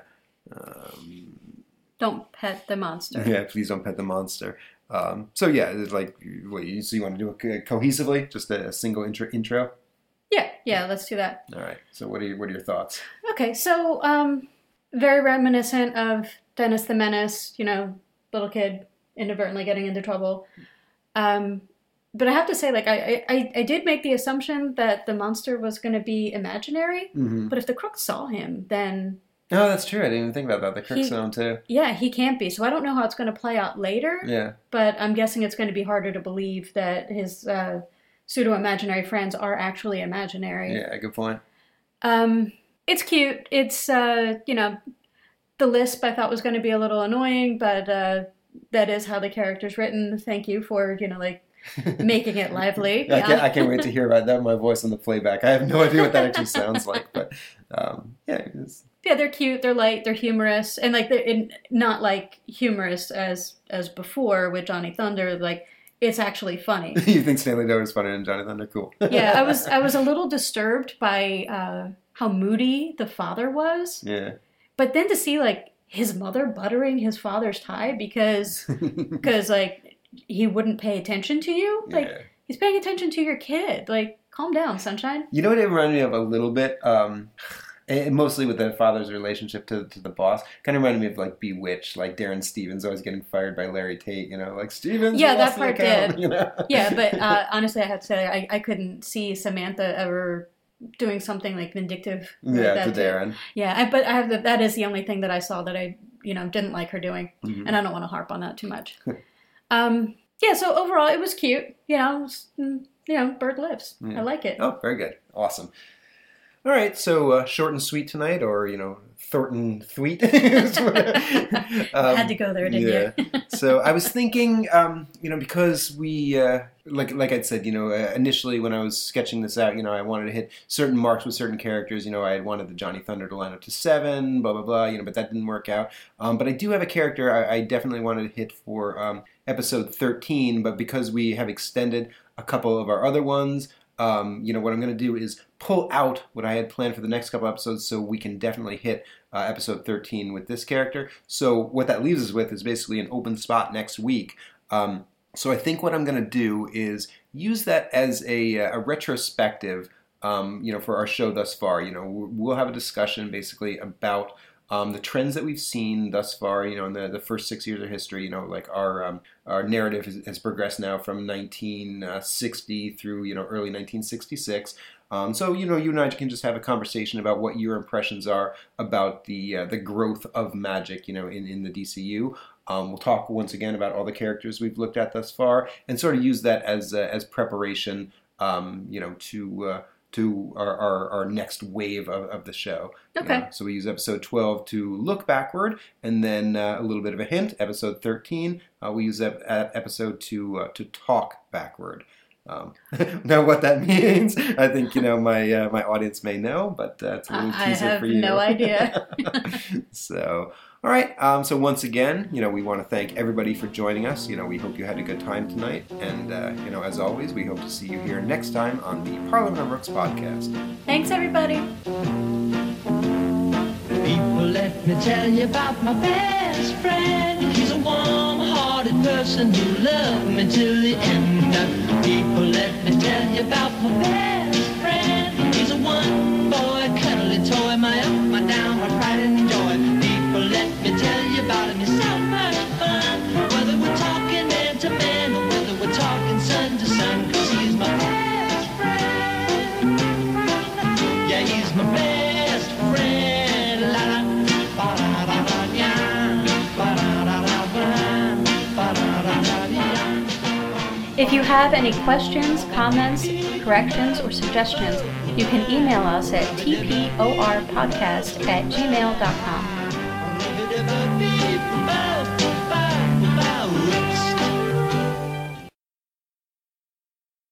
um, Don't pet the monster. yeah, please don't pet the monster. Um, so yeah, it's like, what, you, so you want to do it cohesively, just a, a single intro, intro? Yeah, yeah, let's do that. All right. So what are your, what are your thoughts? Okay, so um, very reminiscent of Dennis the Menace, you know, little kid inadvertently getting into trouble. Um, but I have to say, like, I, I, I did make the assumption that the monster was going to be imaginary. Mm-hmm. But if the crook saw him, then Oh, that's true. I didn't even think about that. The Crook He- Zone too. yeah, he can't be. So I don't know how it's going to play out later. Yeah. But I'm guessing it's going to be harder to believe that his uh, pseudo imaginary friends are actually imaginary. Yeah. Good point. Um, it's cute. It's uh, you know, the lisp I thought was going to be a little annoying, but uh, that is how the character's written. Thank you for you know like making it lively. I, can't, I can't wait to hear about that. My voice on the playback. I have no idea what that actually sounds like, but um, yeah, it's, yeah, they're cute. They're light. They're humorous, and like they're in, not like humorous as as before with Johnny Thunder. Like it's actually funny. you think Stanley Doe is funnier than Johnny Thunder? Cool. yeah, I was I was a little disturbed by uh, how moody the father was, yeah. but then to see like his mother buttering his father's tie because because like he wouldn't pay attention to you. Like yeah. he's paying attention to your kid. Like calm down, sunshine. You know what it reminded me of a little bit? Um, and mostly with the father's relationship to, to the boss. Kind of reminded me of like Bewitched, like Darrin Stephens always getting fired by Larry Tate, you know, like Stephens. Yeah, that part account," did. You know? Yeah, but uh, honestly, I have to say I, I couldn't see Samantha ever doing something like vindictive. like yeah, to Darrin. Yeah, I, but I have the, that is the only thing that I saw that I you know didn't like her doing, Mhm. and I don't want to harp on that too much. um, yeah, so overall it was cute. You know, mm, you know, bird lives. Yeah. I like it. Oh, very good. Awesome. All right, so uh, short and sweet tonight, or, you know, Thornton Thweet. Um, Had to go there, didn't you? so I was thinking, um, you know, because we, uh, like, like I'd said, you know, uh, initially when I was sketching this out, you know, I wanted to hit certain marks with certain characters. You know, I had wanted the Johnny Thunder to line up to seven, blah blah blah. You know, but that didn't work out. Um, but I do have a character I, I definitely wanted to hit for um, episode thirteen. But because we have extended a couple of our other ones, um, you know, what I'm going to do is pull out what I had planned for the next couple episodes, so we can definitely hit uh, episode 13 with this character. So what that leaves us with is basically an open spot next week. Um, so I think what I'm going to do is use that as a, a retrospective, um, you know, for our show thus far. You know, we'll have a discussion basically about um, the trends that we've seen thus far. You know, in the, the first six years of history. You know, like our um, our narrative has, has progressed now from 1960 through you know early 1966. Um, so you know, you and I can just have a conversation about what your impressions are about the uh, the growth of magic. You know, in in the DCU. Um, we'll talk once again about all the characters we've looked at thus far, and sort of use that as uh, as preparation. Um, you know, to uh, to our, our, our next wave of, of the show. you Okay. know. So we use episode 12 to look backward, and then uh, a little bit of a hint. Episode 13, uh, we use episode to uh, to talk backward. Um, now, what that means, I think you know my uh, my audience may know, but uh, it's a little teaser for you. I have no idea. so, all right. Um, so once again, you know, we want to thank everybody for joining us. You know, we hope you had a good time tonight, and uh, you know, as always, we hope to see you here next time on the Parliament of Rooks podcast. Thanks, everybody. People, let me tell you about my best friend. He's a warm-hearted person who loved me till the end. People, let me tell you about my best friend. He's a one. If you have any questions, comments, corrections, or suggestions, you can email us at tporpodcast at gmail.com.